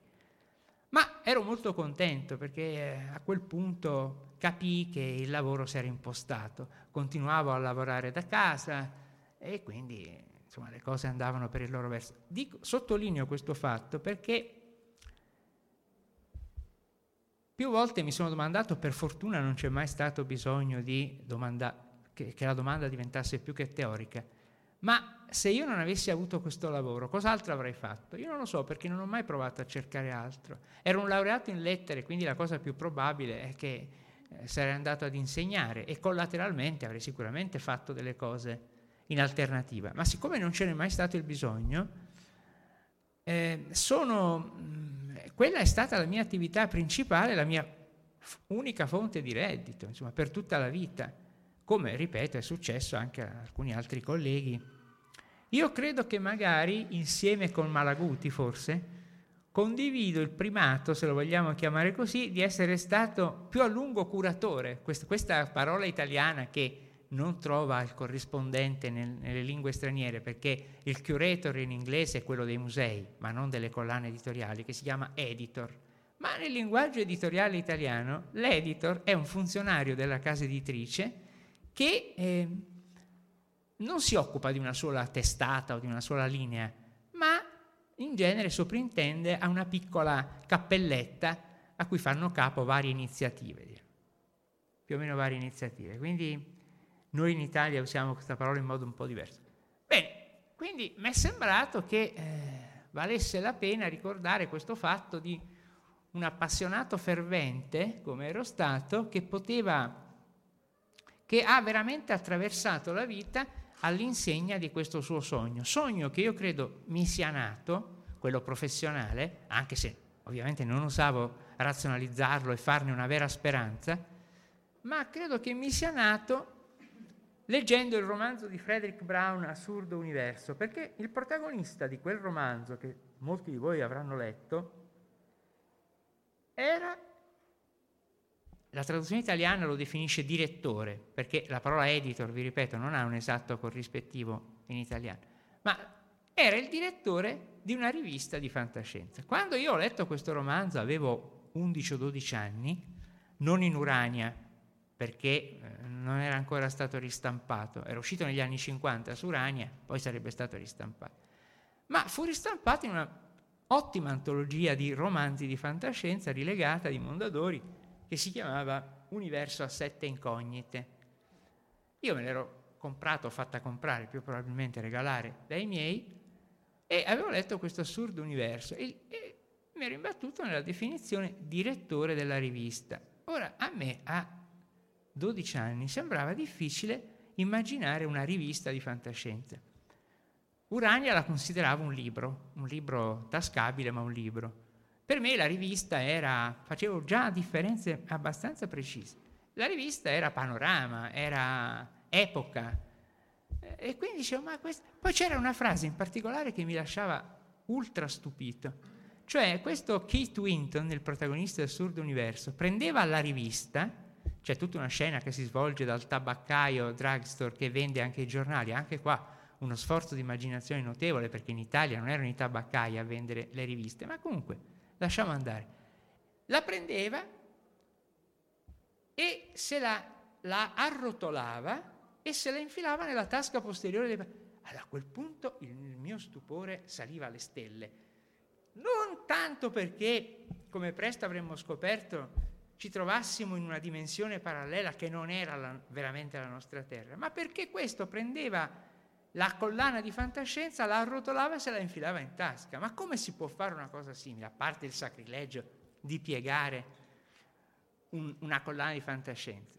Ma ero molto contento perché eh, a quel punto capii che il lavoro si era impostato, continuavo a lavorare da casa e quindi insomma, le cose andavano per il loro verso. Dico, sottolineo questo fatto perché più volte mi sono domandato, per fortuna non c'è mai stato bisogno di domanda, che, che la domanda diventasse più che teorica, ma se io non avessi avuto questo lavoro, cos'altro avrei fatto? Io non lo so perché non ho mai provato a cercare altro. Ero un laureato in lettere, quindi la cosa più probabile è che eh, sarei andato ad insegnare e collateralmente avrei sicuramente fatto delle cose in alternativa. Ma siccome non ce n'è mai stato il bisogno, eh, sono, mm, quella è stata la mia attività principale, la mia unica fonte di reddito, insomma, per tutta la vita, come, ripeto, è successo anche a alcuni altri colleghi io credo che magari insieme con Malaguti forse condivido il primato, se lo vogliamo chiamare così, di essere stato più a lungo curatore. Questa, questa parola italiana che non trova il corrispondente nel, nelle lingue straniere perché il curator in inglese è quello dei musei, ma non delle collane editoriali, che si chiama editor. Ma nel linguaggio editoriale italiano l'editor è un funzionario della casa editrice che eh, non si occupa di una sola testata o di una sola linea, ma in genere soprintende a una piccola cappelletta a cui fanno capo varie iniziative, più o meno varie iniziative. Quindi noi in Italia usiamo questa parola in modo un po' diverso. Bene, quindi mi è sembrato che eh, valesse la pena ricordare questo fatto di un appassionato fervente come ero stato che poteva, che ha veramente attraversato la vita all'insegna di questo suo sogno. Sogno che io credo mi sia nato, quello professionale, anche se ovviamente non osavo razionalizzarlo e farne una vera speranza, ma credo che mi sia nato leggendo il romanzo di Frederick Brown, Assurdo Universo, perché il protagonista di quel romanzo, che molti di voi avranno letto, era la traduzione italiana lo definisce direttore, perché la parola editor, vi ripeto, non ha un esatto corrispettivo in italiano. Ma era il direttore di una rivista di fantascienza. Quando io ho letto questo romanzo avevo 11 o 12 anni, non in Urania, perché eh, non era ancora stato ristampato, era uscito negli anni 50 su Urania, poi sarebbe stato ristampato, ma fu ristampato in una ottima antologia di romanzi di fantascienza rilegata di Mondadori che si chiamava Universo a sette incognite. Io me l'ero comprato, fatta comprare, più probabilmente regalare dai miei, e avevo letto questo assurdo universo e, e mi ero imbattuto nella definizione direttore della rivista. Ora, a me a 12 anni sembrava difficile immaginare una rivista di fantascienza. Urania la consideravo un libro, un libro tascabile, ma un libro. Per me la rivista era, facevo già differenze abbastanza precise. La rivista era panorama, era epoca. E quindi dicevo, ma questo... Poi c'era una frase in particolare che mi lasciava ultra stupito. Cioè, questo Keith Winton, il protagonista del Surdo Universo, prendeva la rivista, c'è tutta una scena che si svolge dal tabaccaio drugstore che vende anche i giornali, anche qua uno sforzo di immaginazione notevole perché in Italia non erano i tabaccai a vendere le riviste, ma comunque lasciamo andare. La prendeva e se la, la arrotolava e se la infilava nella tasca posteriore. Dei... Allora, a quel punto il mio stupore saliva alle stelle. Non tanto perché, come presto avremmo scoperto, ci trovassimo in una dimensione parallela che non era la, veramente la nostra Terra, ma perché questo prendeva la collana di fantascienza, la arrotolava e se la infilava in tasca. Ma come si può fare una cosa simile, a parte il sacrilegio di piegare un, una collana di fantascienza?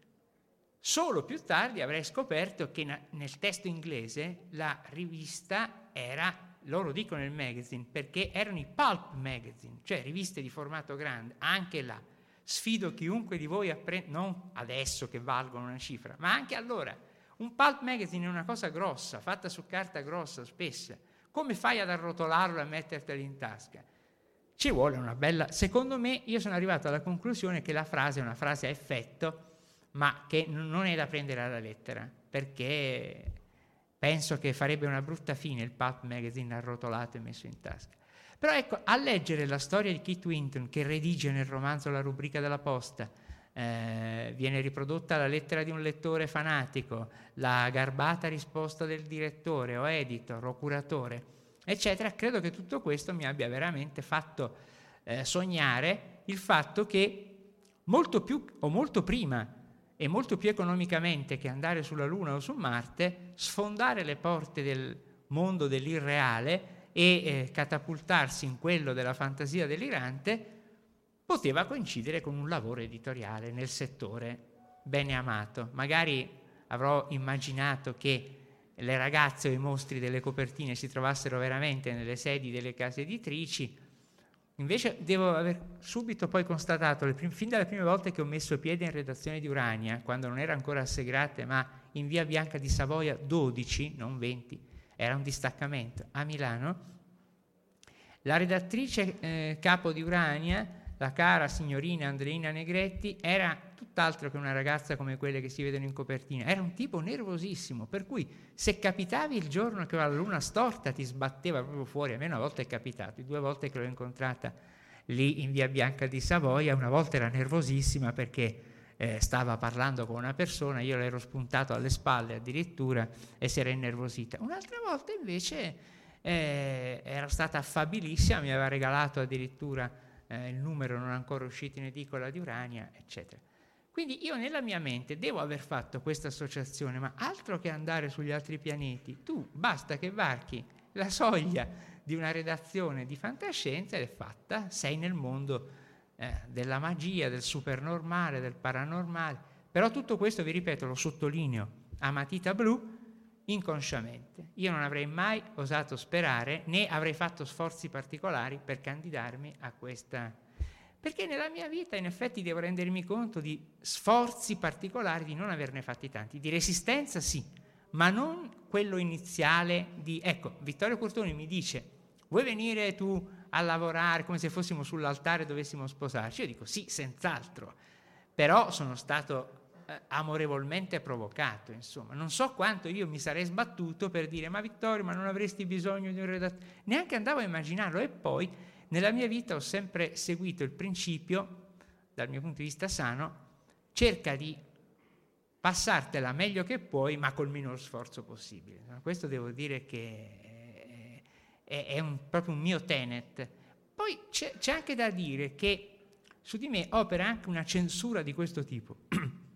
Solo più tardi avrei scoperto che na, nel testo inglese la rivista era, loro dicono il magazine, perché erano i pulp magazine, cioè riviste di formato grande, anche là. Sfido chiunque di voi a prendere, non adesso che valgono una cifra, ma anche allora un pulp magazine è una cosa grossa, fatta su carta grossa, spessa. Come fai ad arrotolarlo e a mettertelo in tasca? Ci vuole una bella... Secondo me io sono arrivato alla conclusione che la frase è una frase a effetto, ma che non è da prendere alla lettera, perché penso che farebbe una brutta fine il pulp magazine arrotolato e messo in tasca. Però ecco, a leggere la storia di Keith Winton, che redige nel romanzo La rubrica della posta, eh, viene riprodotta la lettera di un lettore fanatico, la garbata risposta del direttore o editor o curatore, eccetera, credo che tutto questo mi abbia veramente fatto eh, sognare il fatto che molto più o molto prima e molto più economicamente che andare sulla Luna o su Marte, sfondare le porte del mondo dell'irreale e eh, catapultarsi in quello della fantasia delirante poteva coincidere con un lavoro editoriale nel settore bene amato. Magari avrò immaginato che le ragazze o i mostri delle copertine si trovassero veramente nelle sedi delle case editrici. Invece devo aver subito poi constatato, prim- fin dalle prime volte che ho messo piede in redazione di Urania, quando non era ancora a Segrate, ma in via Bianca di Savoia 12, non 20, era un distaccamento a Milano, la redattrice eh, capo di Urania la cara signorina Andreina Negretti era tutt'altro che una ragazza come quelle che si vedono in copertina, era un tipo nervosissimo, per cui se capitavi il giorno che la luna storta ti sbatteva proprio fuori, a me una volta è capitato, due volte che l'ho incontrata lì in via Bianca di Savoia, una volta era nervosissima perché eh, stava parlando con una persona, io l'ero spuntato alle spalle addirittura e si era innervosita. Un'altra volta invece eh, era stata affabilissima, mi aveva regalato addirittura eh, il numero non ancora uscito in edicola di Urania, eccetera. Quindi io nella mia mente devo aver fatto questa associazione, ma altro che andare sugli altri pianeti, tu basta che varchi la soglia di una redazione di fantascienza ed è fatta, sei nel mondo eh, della magia, del supernormale, del paranormale. Però tutto questo, vi ripeto, lo sottolineo a matita blu, inconsciamente. Io non avrei mai osato sperare né avrei fatto sforzi particolari per candidarmi a questa... Perché nella mia vita in effetti devo rendermi conto di sforzi particolari, di non averne fatti tanti, di resistenza sì, ma non quello iniziale di... Ecco, Vittorio Curtoni mi dice, vuoi venire tu a lavorare come se fossimo sull'altare e dovessimo sposarci? Io dico sì, senz'altro, però sono stato eh, amorevolmente provocato, insomma. Non so quanto io mi sarei sbattuto per dire ma Vittorio, ma non avresti bisogno di un redattore. Neanche andavo a immaginarlo e poi nella mia vita ho sempre seguito il principio, dal mio punto di vista sano, cerca di passartela meglio che puoi, ma col minor sforzo possibile. Questo devo dire che è, è un, proprio un mio tenet. Poi c'è, c'è anche da dire che su di me opera anche una censura di questo tipo. <clears throat>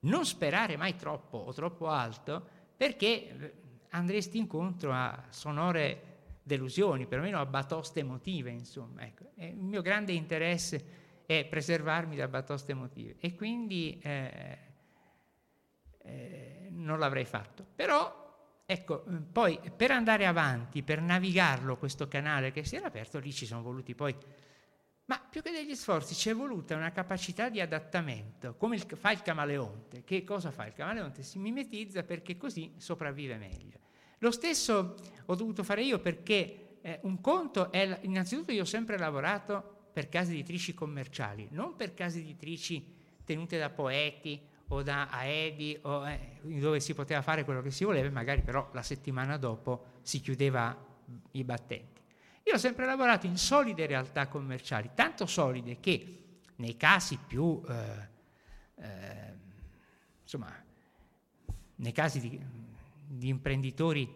non sperare mai troppo o troppo alto, perché eh, andresti incontro a sonore delusioni, perlomeno a batoste emotive, insomma. Ecco. il mio grande interesse è preservarmi da batoste emotive e quindi eh, eh, non l'avrei fatto. Però, ecco, poi per andare avanti, per navigarlo questo canale che si era aperto, lì ci sono voluti poi ma più che degli sforzi ci è voluta una capacità di adattamento, come il, fa il camaleonte. Che cosa fa il camaleonte? Si mimetizza perché così sopravvive meglio. Lo stesso ho dovuto fare io perché eh, un conto è, innanzitutto io ho sempre lavorato per case editrici commerciali, non per case editrici tenute da poeti o da aedi, o, eh, dove si poteva fare quello che si voleva, magari però la settimana dopo si chiudeva i battenti. Io ho sempre lavorato in solide realtà commerciali, tanto solide che nei casi più, eh, eh, insomma, nei casi di, di, imprenditori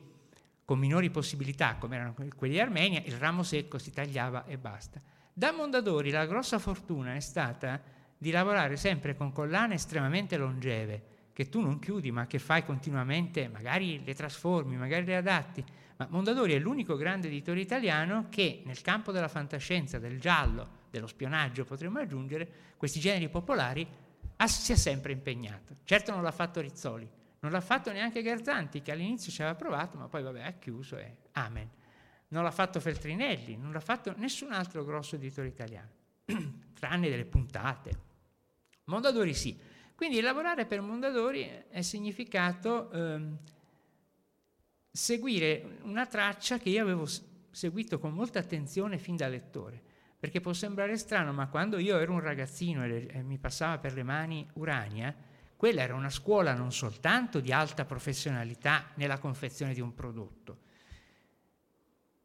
con minori possibilità, come erano quelli di Armenia, il ramo secco si tagliava e basta. Da Mondadori la grossa fortuna è stata di lavorare sempre con collane estremamente longeve, che tu non chiudi ma che fai continuamente, magari le trasformi, magari le adatti, ma Mondadori è l'unico grande editore italiano che nel campo della fantascienza, del giallo, dello spionaggio, potremmo aggiungere, questi generi popolari si è sempre impegnato. Certo non l'ha fatto Rizzoli, non l'ha fatto neanche Garzanti, che all'inizio ci aveva provato, ma poi vabbè ha chiuso e amen. Non l'ha fatto Feltrinelli, non l'ha fatto nessun altro grosso editore italiano, <clears throat> tranne delle puntate. Mondadori sì. Quindi lavorare per Mondadori è significato... Ehm, seguire una traccia che io avevo seguito con molta attenzione fin da lettore, perché può sembrare strano, ma quando io ero un ragazzino e, e mi passava per le mani Urania, quella era una scuola non soltanto di alta professionalità nella confezione di un prodotto,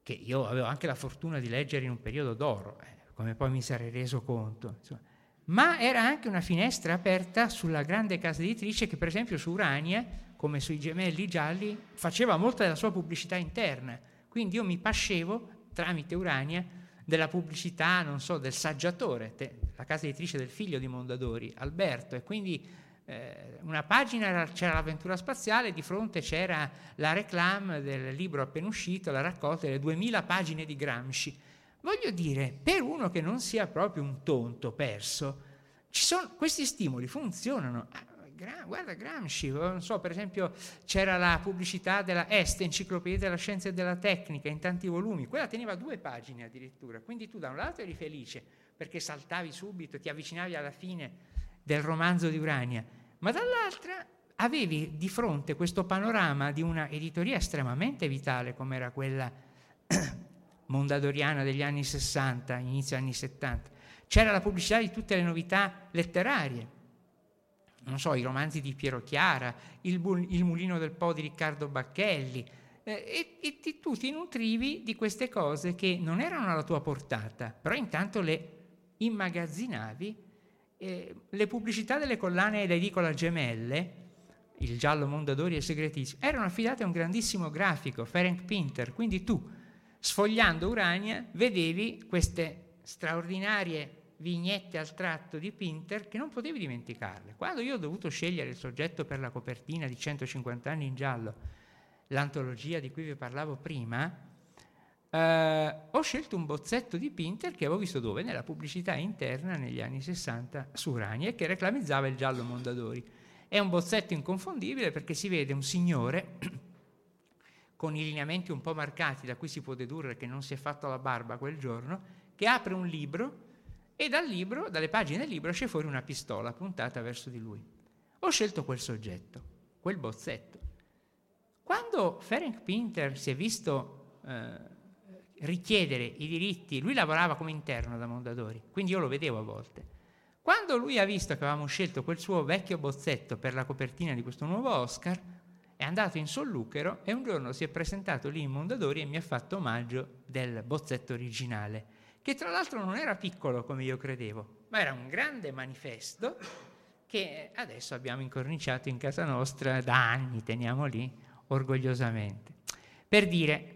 che io avevo anche la fortuna di leggere in un periodo d'oro, eh, come poi mi sarei reso conto, insomma, ma era anche una finestra aperta sulla grande casa editrice che per esempio su Urania come sui gemelli gialli, faceva molta della sua pubblicità interna. Quindi io mi pascevo tramite Urania della pubblicità, non so, del saggiatore, te, la casa editrice del figlio di Mondadori, Alberto, e quindi eh, una pagina era, c'era l'avventura spaziale, di fronte c'era la reclame del libro appena uscito, la raccolta delle 2000 pagine di Gramsci. Voglio dire, per uno che non sia proprio un tonto perso, sono, questi stimoli funzionano. Guarda Gramsci, non so, per esempio c'era la pubblicità della Est, Enciclopedia della Scienza e della Tecnica, in tanti volumi, quella teneva due pagine addirittura, quindi tu da un lato eri felice perché saltavi subito, ti avvicinavi alla fine del romanzo di Urania, ma dall'altra avevi di fronte questo panorama di una editoria estremamente vitale come era quella <clears throat> mondadoriana degli anni 60, inizio anni 70. C'era la pubblicità di tutte le novità letterarie, non so, i romanzi di Piero Chiara, il, il Mulino del Po di Riccardo Bacchelli, eh, e, e tu ti nutrivi di queste cose che non erano alla tua portata, però intanto le immagazzinavi. Eh, le pubblicità delle collane da edicola gemelle, il giallo Mondadori e Segretissimo, erano affidate a un grandissimo grafico, Ferenc Pinter, quindi tu, sfogliando Urania, vedevi queste straordinarie vignette al tratto di Pinter che non potevi dimenticarle. Quando io ho dovuto scegliere il soggetto per la copertina di 150 anni in giallo, l'antologia di cui vi parlavo prima, eh, ho scelto un bozzetto di Pinter che avevo visto dove? Nella pubblicità interna negli anni 60 su Rani e che reclamizzava il giallo Mondadori. È un bozzetto inconfondibile perché si vede un signore <clears throat> con i lineamenti un po' marcati da cui si può dedurre che non si è fatto la barba quel giorno, che apre un libro e dal libro, dalle pagine del libro, esce fuori una pistola puntata verso di lui. Ho scelto quel soggetto, quel bozzetto. Quando Ferenc Pinter si è visto eh, richiedere i diritti, lui lavorava come interno da Mondadori, quindi io lo vedevo a volte. Quando lui ha visto che avevamo scelto quel suo vecchio bozzetto per la copertina di questo nuovo Oscar, è andato in solluchero e un giorno si è presentato lì in Mondadori e mi ha fatto omaggio del bozzetto originale, che tra l'altro non era piccolo come io credevo, ma era un grande manifesto che adesso abbiamo incorniciato in casa nostra da anni, teniamo lì orgogliosamente. Per dire,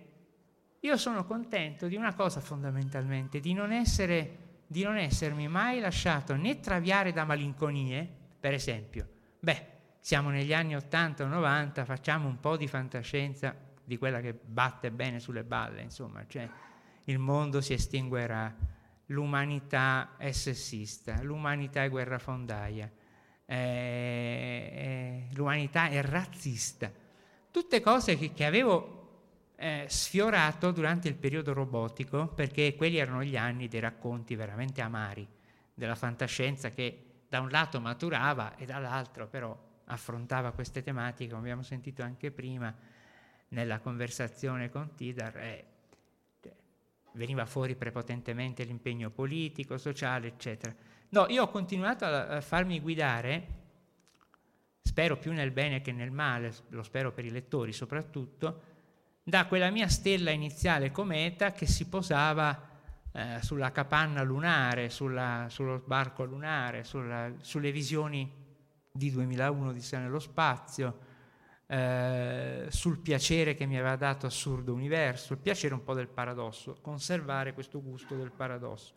io sono contento di una cosa fondamentalmente, di non, essere, di non essermi mai lasciato né traviare da malinconie, per esempio, beh, siamo negli anni 80 o 90, facciamo un po' di fantascienza di quella che batte bene sulle balle, insomma, cioè il mondo si estinguerà, l'umanità è sessista, l'umanità è guerrafondaia, eh, eh, l'umanità è razzista. Tutte cose che, che avevo eh, sfiorato durante il periodo robotico, perché quelli erano gli anni dei racconti veramente amari della fantascienza che da un lato maturava e dall'altro però affrontava queste tematiche, come abbiamo sentito anche prima nella conversazione con Tidar, eh, veniva fuori prepotentemente l'impegno politico, sociale, eccetera. No, io ho continuato a, a farmi guidare, spero più nel bene che nel male, lo spero per i lettori soprattutto, da quella mia stella iniziale cometa che si posava eh, sulla capanna lunare, sulla, sullo sbarco lunare, sulla, sulle visioni di 2001 di sé nello spazio, eh, sul piacere che mi aveva dato Assurdo Universo, il piacere un po' del paradosso, conservare questo gusto del paradosso.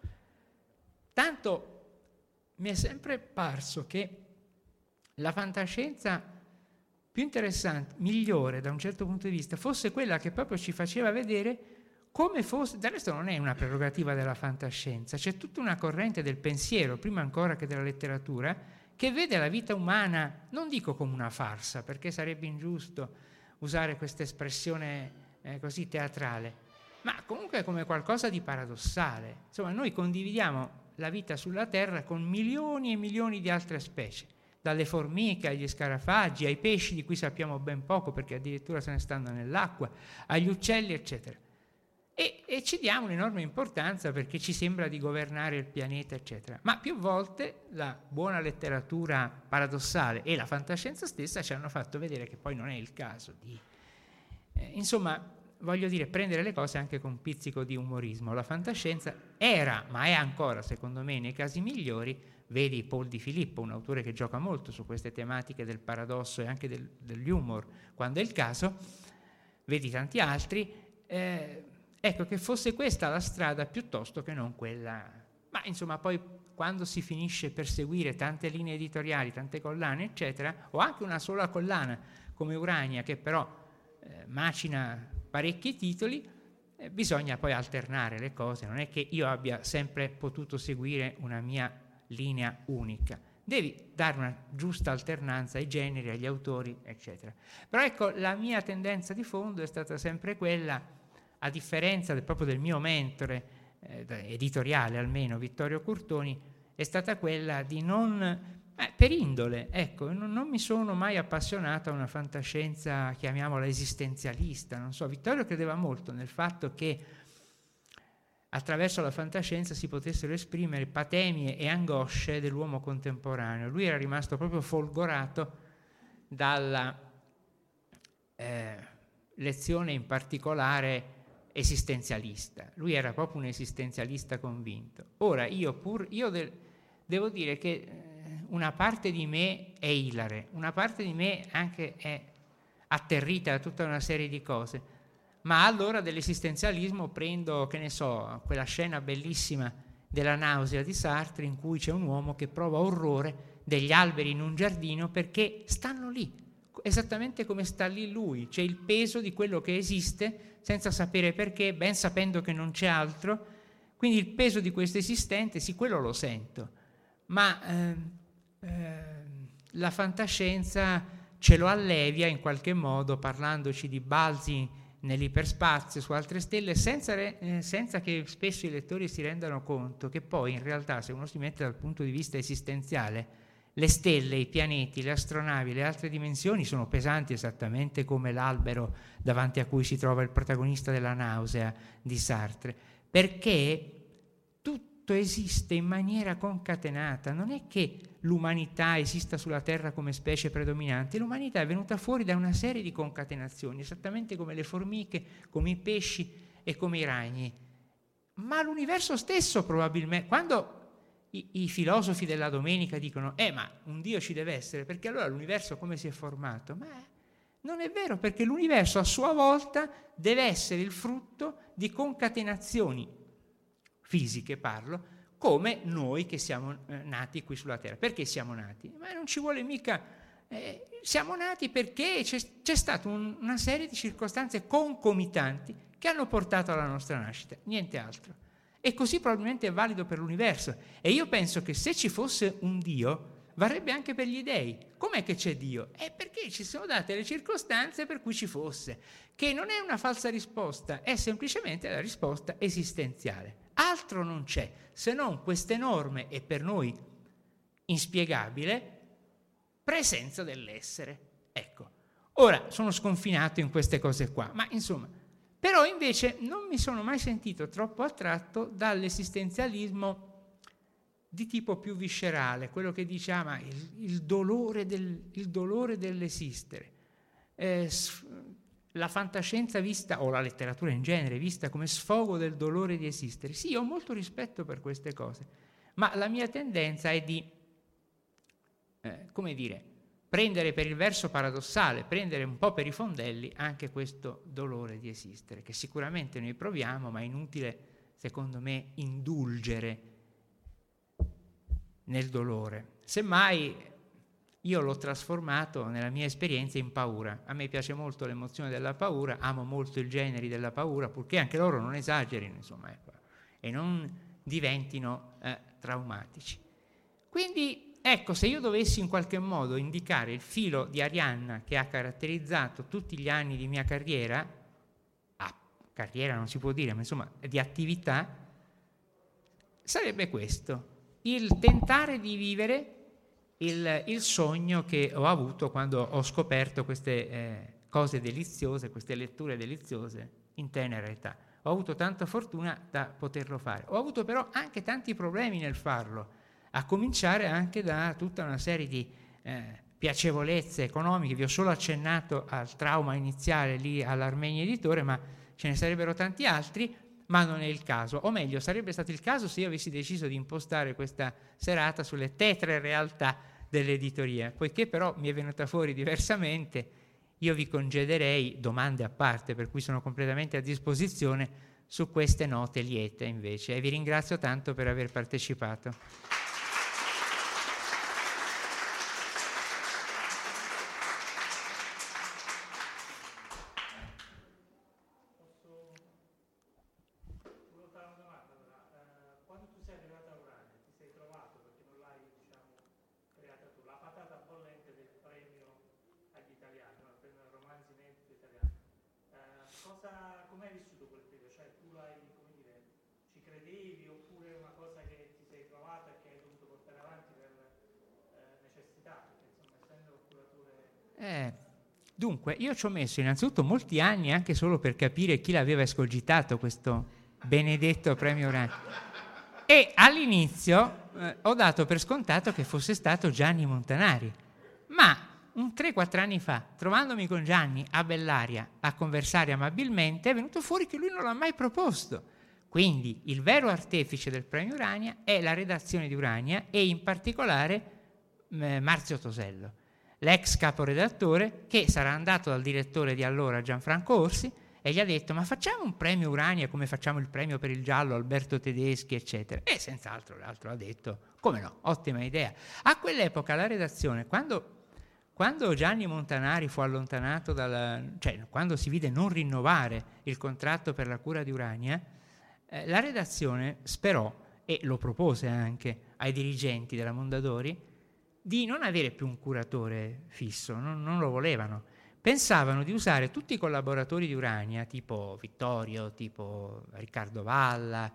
Tanto mi è sempre parso che la fantascienza più interessante, migliore da un certo punto di vista, fosse quella che proprio ci faceva vedere come fosse, del resto non è una prerogativa della fantascienza, c'è tutta una corrente del pensiero, prima ancora che della letteratura, che vede la vita umana, non dico come una farsa, perché sarebbe ingiusto usare questa espressione eh, così teatrale, ma comunque come qualcosa di paradossale. Insomma, noi condividiamo la vita sulla Terra con milioni e milioni di altre specie, dalle formiche agli scarafaggi, ai pesci di cui sappiamo ben poco perché addirittura se ne stanno nell'acqua, agli uccelli, eccetera. E, e, ci diamo un'enorme importanza perché ci sembra di governare il pianeta, eccetera. Ma più volte la buona letteratura paradossale e la fantascienza stessa ci hanno fatto vedere che poi non è il caso di... Eh, insomma, voglio dire, prendere le cose anche con un pizzico di umorismo. La fantascienza era, ma è ancora, secondo me, nei casi migliori, vedi Paul Di Filippo, un autore che gioca molto su queste tematiche del paradosso e anche del, degli humor, quando è il caso, vedi tanti altri, eh, ecco che fosse questa la strada piuttosto che non quella. Ma insomma, poi quando si finisce per seguire tante linee editoriali, tante collane, eccetera, o anche una sola collana come Urania, che però eh, macina parecchi titoli, eh, bisogna poi alternare le cose, non è che io abbia sempre potuto seguire una mia linea unica. Devi dare una giusta alternanza ai generi, agli autori, eccetera. Però ecco, la mia tendenza di fondo è stata sempre quella, a differenza del, proprio del mio mentore, eh, editoriale almeno, Vittorio Curtoni, è stata quella di non eh, per indole, ecco, non, non, mi sono mai appassionato a una fantascienza, chiamiamola esistenzialista, non so, Vittorio credeva molto nel fatto che attraverso la fantascienza si potessero esprimere patemie e angosce dell'uomo contemporaneo. Lui era rimasto proprio folgorato dalla eh, lezione in particolare esistenzialista. Lui era proprio un esistenzialista convinto. Ora, io pur, io del, devo dire che eh, una parte di me è ilare, una parte di me anche è atterrita da tutta una serie di cose, ma allora dell'esistenzialismo prendo, che ne so, quella scena bellissima della nausea di Sartre in cui c'è un uomo che prova orrore degli alberi in un giardino perché stanno lì, esattamente come sta lì lui, c'è il peso di quello che esiste senza sapere perché, ben sapendo che non c'è altro, quindi il peso di questo esistente, sì, quello lo sento, ma eh, Ehm, la fantascienza ce lo allevia in qualche modo parlandoci di balzi nell'iperspazio su altre stelle senza, eh, senza, che spesso i lettori si rendano conto che poi in realtà se uno si mette dal punto di vista esistenziale le stelle, i pianeti, le astronavi, le altre dimensioni sono pesanti esattamente come l'albero davanti a cui si trova il protagonista della nausea di Sartre perché tutto esiste in maniera concatenata, non è che l'umanità esista sulla Terra come specie predominante, l'umanità è venuta fuori da una serie di concatenazioni, esattamente come le formiche, come i pesci e come i ragni. Ma l'universo stesso probabilmente, quando i, i filosofi della domenica dicono, eh ma un Dio ci deve essere, perché allora l'universo come si è formato? Ma non è vero, perché l'universo a sua volta deve essere il frutto di concatenazioni fisiche, parlo, come noi che siamo eh, nati qui sulla Terra. Perché siamo nati? Ma non ci vuole mica... Eh, siamo nati perché c'è, c'è stata un, una serie di circostanze concomitanti che hanno portato alla nostra nascita, niente altro. E così probabilmente è valido per l'universo. E io penso che se ci fosse un Dio, varrebbe anche per gli dèi. Com'è che c'è Dio? È perché ci sono date le circostanze per cui ci fosse, che non è una falsa risposta, è semplicemente la risposta esistenziale. Altro non c'è, se non questa enorme e per noi inspiegabile presenza dell'essere. Ecco, ora sono sconfinato in queste cose qua, ma insomma, però invece non mi sono mai sentito troppo attratto dall'esistenzialismo di tipo più viscerale, quello che diciamo ah, il, il, dolore, del, il dolore dell'esistere. Eh, la fantascienza vista, o la letteratura in genere, vista come sfogo del dolore di esistere. Sì, ho molto rispetto per queste cose, ma la mia tendenza è di, eh, come dire, prendere per il verso paradossale, prendere un po' per i fondelli anche questo dolore di esistere, che sicuramente noi proviamo, ma è inutile, secondo me, indulgere nel dolore. Semmai io l'ho trasformato nella mia esperienza in paura. A me piace molto l'emozione della paura, amo molto i generi della paura, purché anche loro non esagerino, insomma, ecco, e non diventino eh, traumatici. Quindi, ecco, se io dovessi in qualche modo indicare il filo di Arianna che ha caratterizzato tutti gli anni di mia carriera, ah, carriera non si può dire, ma insomma, di attività, sarebbe questo il tentare di vivere il, il, sogno che ho avuto quando ho scoperto queste eh, cose deliziose, queste letture deliziose in tenera età. Ho avuto tanta fortuna da poterlo fare. Ho avuto però anche tanti problemi nel farlo, a cominciare anche da tutta una serie di eh, piacevolezze economiche. Vi ho solo accennato al trauma iniziale lì all'Armenia Editore, ma ce ne sarebbero tanti altri ma non è il caso. O meglio, sarebbe stato il caso se io avessi deciso di impostare questa serata sulle tetre realtà dell'editoria. Poiché però mi è venuta fuori diversamente, io vi congederei domande a parte, per cui sono completamente a disposizione su queste note liete invece. E vi ringrazio tanto per aver partecipato. Dunque, io ci ho messo innanzitutto molti anni anche solo per capire chi l'aveva escogitato questo benedetto premio Urani. E all'inizio eh, ho dato per scontato che fosse stato Gianni Montanari. Ma un 3-4 anni fa, trovandomi con Gianni a Bellaria a conversare amabilmente, è venuto fuori che lui non l'ha mai proposto. Quindi il vero artefice del premio Urania è la redazione di Urania e in particolare eh, Marzio Tosello l'ex caporedattore, che sarà andato dal direttore di allora Gianfranco Orsi e gli ha detto ma facciamo un premio Urania come facciamo il premio per il giallo Alberto Tedeschi eccetera? E senz'altro l'altro ha detto come no, ottima idea. A quell'epoca la redazione quando, quando Gianni Montanari fu allontanato dal cioè quando si vide non rinnovare il contratto per la cura di Urania eh, la redazione sperò e lo propose anche ai dirigenti della Mondadori di non avere più un curatore fisso, non, non, lo volevano. Pensavano di usare tutti i collaboratori di Urania, tipo Vittorio, tipo Riccardo Valla,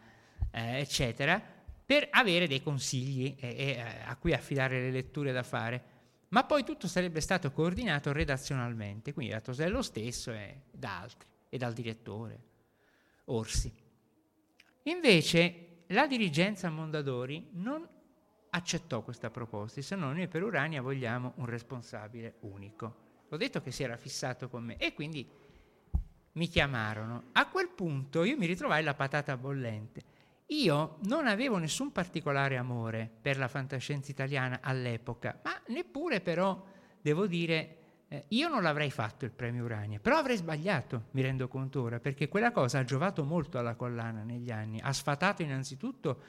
eh, eccetera, per avere dei consigli e, e, eh, a cui affidare le letture da fare. Ma poi tutto sarebbe stato coordinato redazionalmente, quindi da Tosello stesso e da altri, e dal direttore Orsi. Invece la dirigenza Mondadori non accettò questa proposta, se no noi per Urania vogliamo un responsabile unico. Ho detto che si era fissato con me e quindi mi chiamarono. A quel punto io mi ritrovai la patata bollente. Io non avevo nessun particolare amore per la fantascienza italiana all'epoca, ma neppure però, devo dire, eh, io non l'avrei fatto il premio Urania, però avrei sbagliato, mi rendo conto ora, perché quella cosa ha giovato molto alla collana negli anni, ha sfatato innanzitutto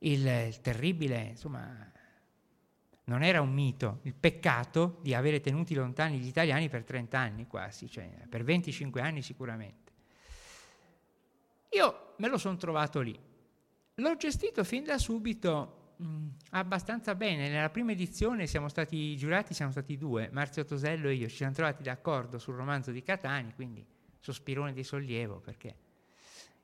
il, il terribile, insomma, non era un mito, il peccato di avere tenuti lontani gli italiani per 30 anni quasi, cioè per 25 anni sicuramente. Io me lo sono trovato lì. L'ho gestito fin da subito mh, abbastanza bene. Nella prima edizione siamo stati giurati, siamo stati due, Marzio Tosello e io, ci siamo trovati d'accordo sul romanzo di Catani, quindi sospirone di sollievo perché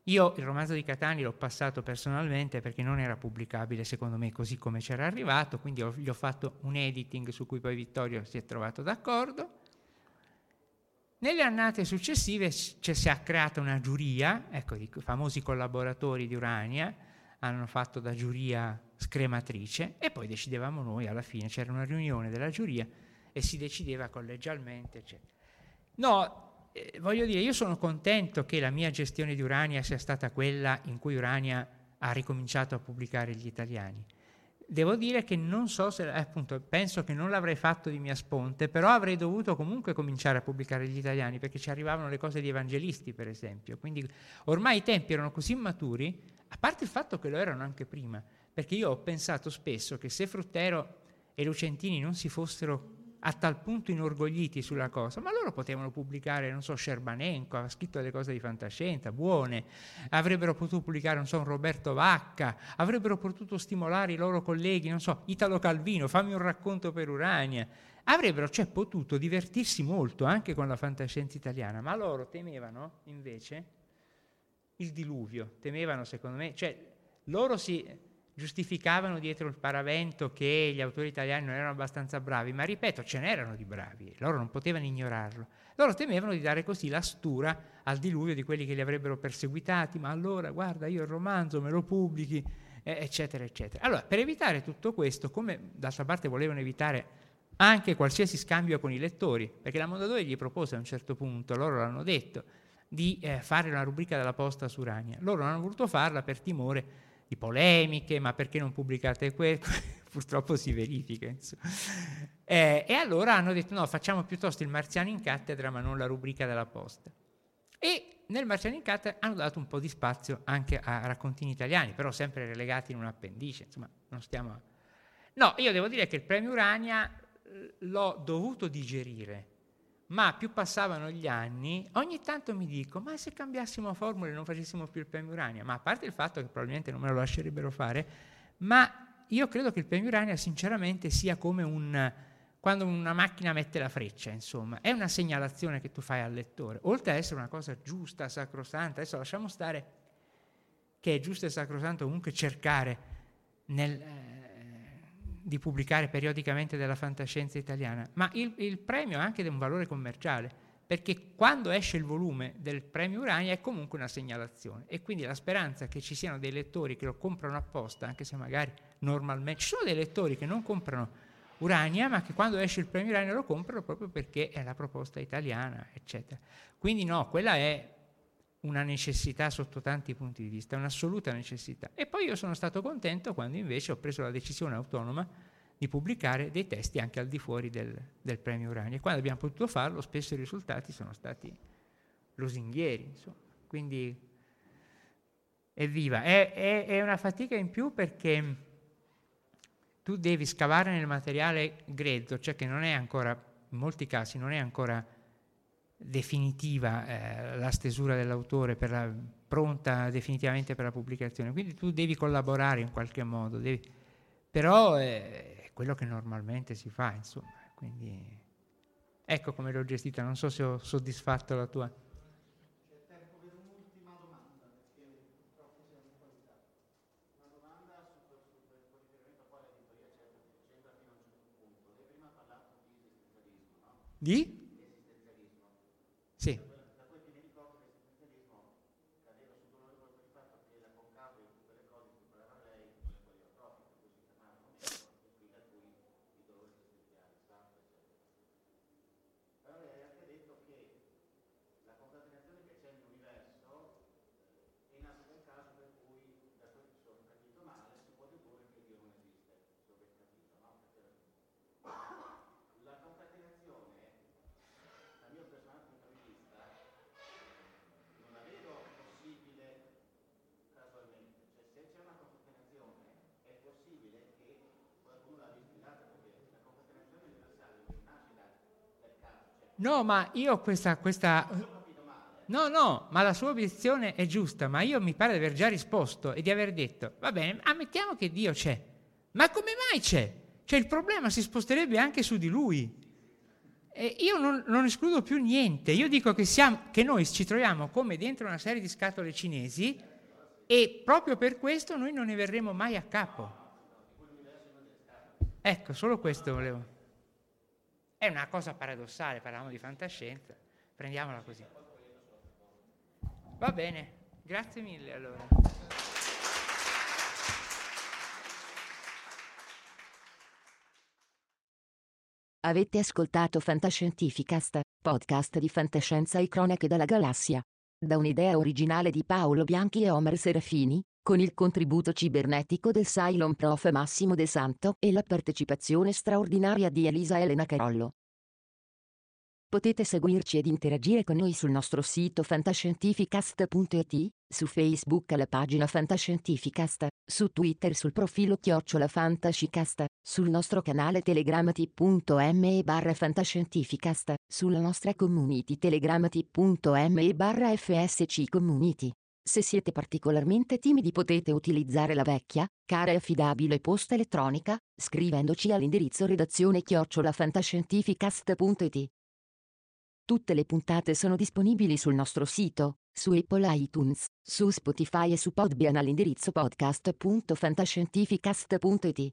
io il romanzo di Catani l'ho passato personalmente perché non era pubblicabile secondo me così come c'era arrivato, quindi ho, gli ho fatto un editing su cui poi Vittorio si è trovato d'accordo. Nelle annate successive c- si è creata una giuria, ecco, i famosi collaboratori di Urania hanno fatto da giuria scrematrice e poi decidevamo noi alla fine, c'era una riunione della giuria e si decideva collegialmente, eccetera. No, eh, voglio dire, io sono contento che la mia gestione di Urania sia stata quella in cui Urania ha ricominciato a pubblicare gli italiani. Devo dire che non so se, eh, appunto, penso che non l'avrei fatto di mia sponte, però avrei dovuto comunque cominciare a pubblicare gli italiani perché ci arrivavano le cose di evangelisti, per esempio. Quindi ormai i tempi erano così maturi, a parte il fatto che lo erano anche prima, perché io ho pensato spesso che se Fruttero e Lucentini non si fossero a tal punto inorgogliti sulla cosa, ma loro potevano pubblicare, non so, Scerbanenko, ha scritto delle cose di fantascienza, buone, avrebbero potuto pubblicare, non so, Roberto Vacca, avrebbero potuto stimolare i loro colleghi, non so, Italo Calvino, fammi un racconto per Urania, avrebbero cioè potuto divertirsi molto anche con la fantascienza italiana, ma loro temevano invece il diluvio, temevano secondo me, cioè loro si giustificavano dietro il paravento che gli autori italiani non erano abbastanza bravi, ma ripeto, ce n'erano di bravi, loro non potevano ignorarlo. Loro temevano di dare così la stura al diluvio di quelli che li avrebbero perseguitati, ma allora guarda, io il romanzo me lo pubblichi, eccetera, eccetera. Allora, per evitare tutto questo, come d'altra parte volevano evitare anche qualsiasi scambio con i lettori, perché la Mondadori gli propose a un certo punto, loro l'hanno detto, di eh, fare una rubrica della posta su Ragna. Loro non hanno voluto farla per timore di polemiche, ma perché non pubblicate questo? <laughs> Purtroppo si verifica. Eh, e allora hanno detto no, facciamo piuttosto il Marziano in cattedra, ma non la rubrica della posta. E nel Marziano in cattedra hanno dato un po' di spazio anche a raccontini italiani, però sempre relegati in un appendice, insomma, non stiamo... No, io devo dire che il premio Urania eh, l'ho dovuto digerire ma più passavano gli anni, ogni tanto mi dico, ma se cambiassimo formula e non facessimo più il premio Urania, ma a parte il fatto che probabilmente non me lo lascerebbero fare, ma io credo che il premio Urania sinceramente sia come un, quando una macchina mette la freccia, insomma, è una segnalazione che tu fai al lettore, oltre ad essere una cosa giusta, sacrosanta, adesso lasciamo stare che è giusto e sacrosanto comunque cercare nel... Eh, di pubblicare periodicamente della fantascienza italiana, ma il, il premio ha anche un valore commerciale, perché quando esce il volume del premio Urania è comunque una segnalazione e quindi la speranza che ci siano dei lettori che lo comprano apposta, anche se magari normalmente ci sono dei lettori che non comprano Urania, ma che quando esce il premio Urania lo comprano proprio perché è la proposta italiana, eccetera. Quindi no, quella è una necessità sotto tanti punti di vista, un'assoluta necessità. E poi io sono stato contento quando invece ho preso la decisione autonoma di pubblicare dei testi anche al di fuori del, del premio Urania. E quando abbiamo potuto farlo, spesso i risultati sono stati lusinghieri. Insomma. Quindi evviva. È, è, è una fatica in più perché tu devi scavare nel materiale grezzo, cioè che non è ancora, in molti casi, non è ancora definitiva eh, la stesura dell'autore la, pronta definitivamente per la pubblicazione quindi tu devi collaborare in qualche modo devi, però è quello che normalmente si fa insomma quindi ecco come l'ho gestita non so se ho soddisfatto la tua Di? Sì. No, ma io questa, questa... No, no, ma la sua obiezione è giusta, ma io mi pare di aver già risposto e di aver detto, va bene, ammettiamo che Dio c'è, ma come mai c'è? Cioè il problema si sposterebbe anche su di lui. E io non, non, escludo più niente, io dico che, siamo, che noi ci troviamo come dentro una serie di scatole cinesi e proprio per questo noi non ne verremo mai a capo. Ecco, solo questo volevo. È una cosa paradossale, parliamo di fantascienza, prendiamola così. Va bene, grazie mille allora. Avete ascoltato Fantascientificast, podcast di fantascienza e cronache dalla galassia. Da un'idea originale di Paolo Bianchi e Omer Serafini, con il contributo cibernetico del Cylon Prof Massimo De Santo e la partecipazione straordinaria di Elisa Elena Carollo. Potete seguirci ed interagire con noi sul nostro sito fantascientificast.it, su Facebook alla pagina Fantascientificast, su Twitter sul profilo Chiocciola Fantascicast, sul nostro canale telegramati.me barra Fantascientificast, sulla nostra community telegramati.me barra FSC Community. Se siete particolarmente timidi potete utilizzare la vecchia, cara e affidabile posta elettronica, scrivendoci all'indirizzo redazione chiocciolafantascientificast.it. Tutte le puntate sono disponibili sul nostro sito, su Apple iTunes, su Spotify e su Podbean all'indirizzo podcast.fantascientificast.it.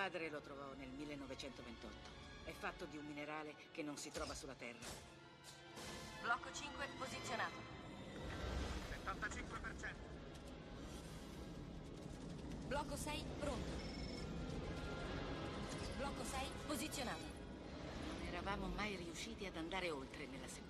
Padre lo trovò nel 1928. È fatto di un minerale che non si trova sulla Terra. Blocco 5 posizionato. 75%. Blocco 6 pronto. Blocco 6 posizionato. Non eravamo mai riusciti ad andare oltre nella sequenza.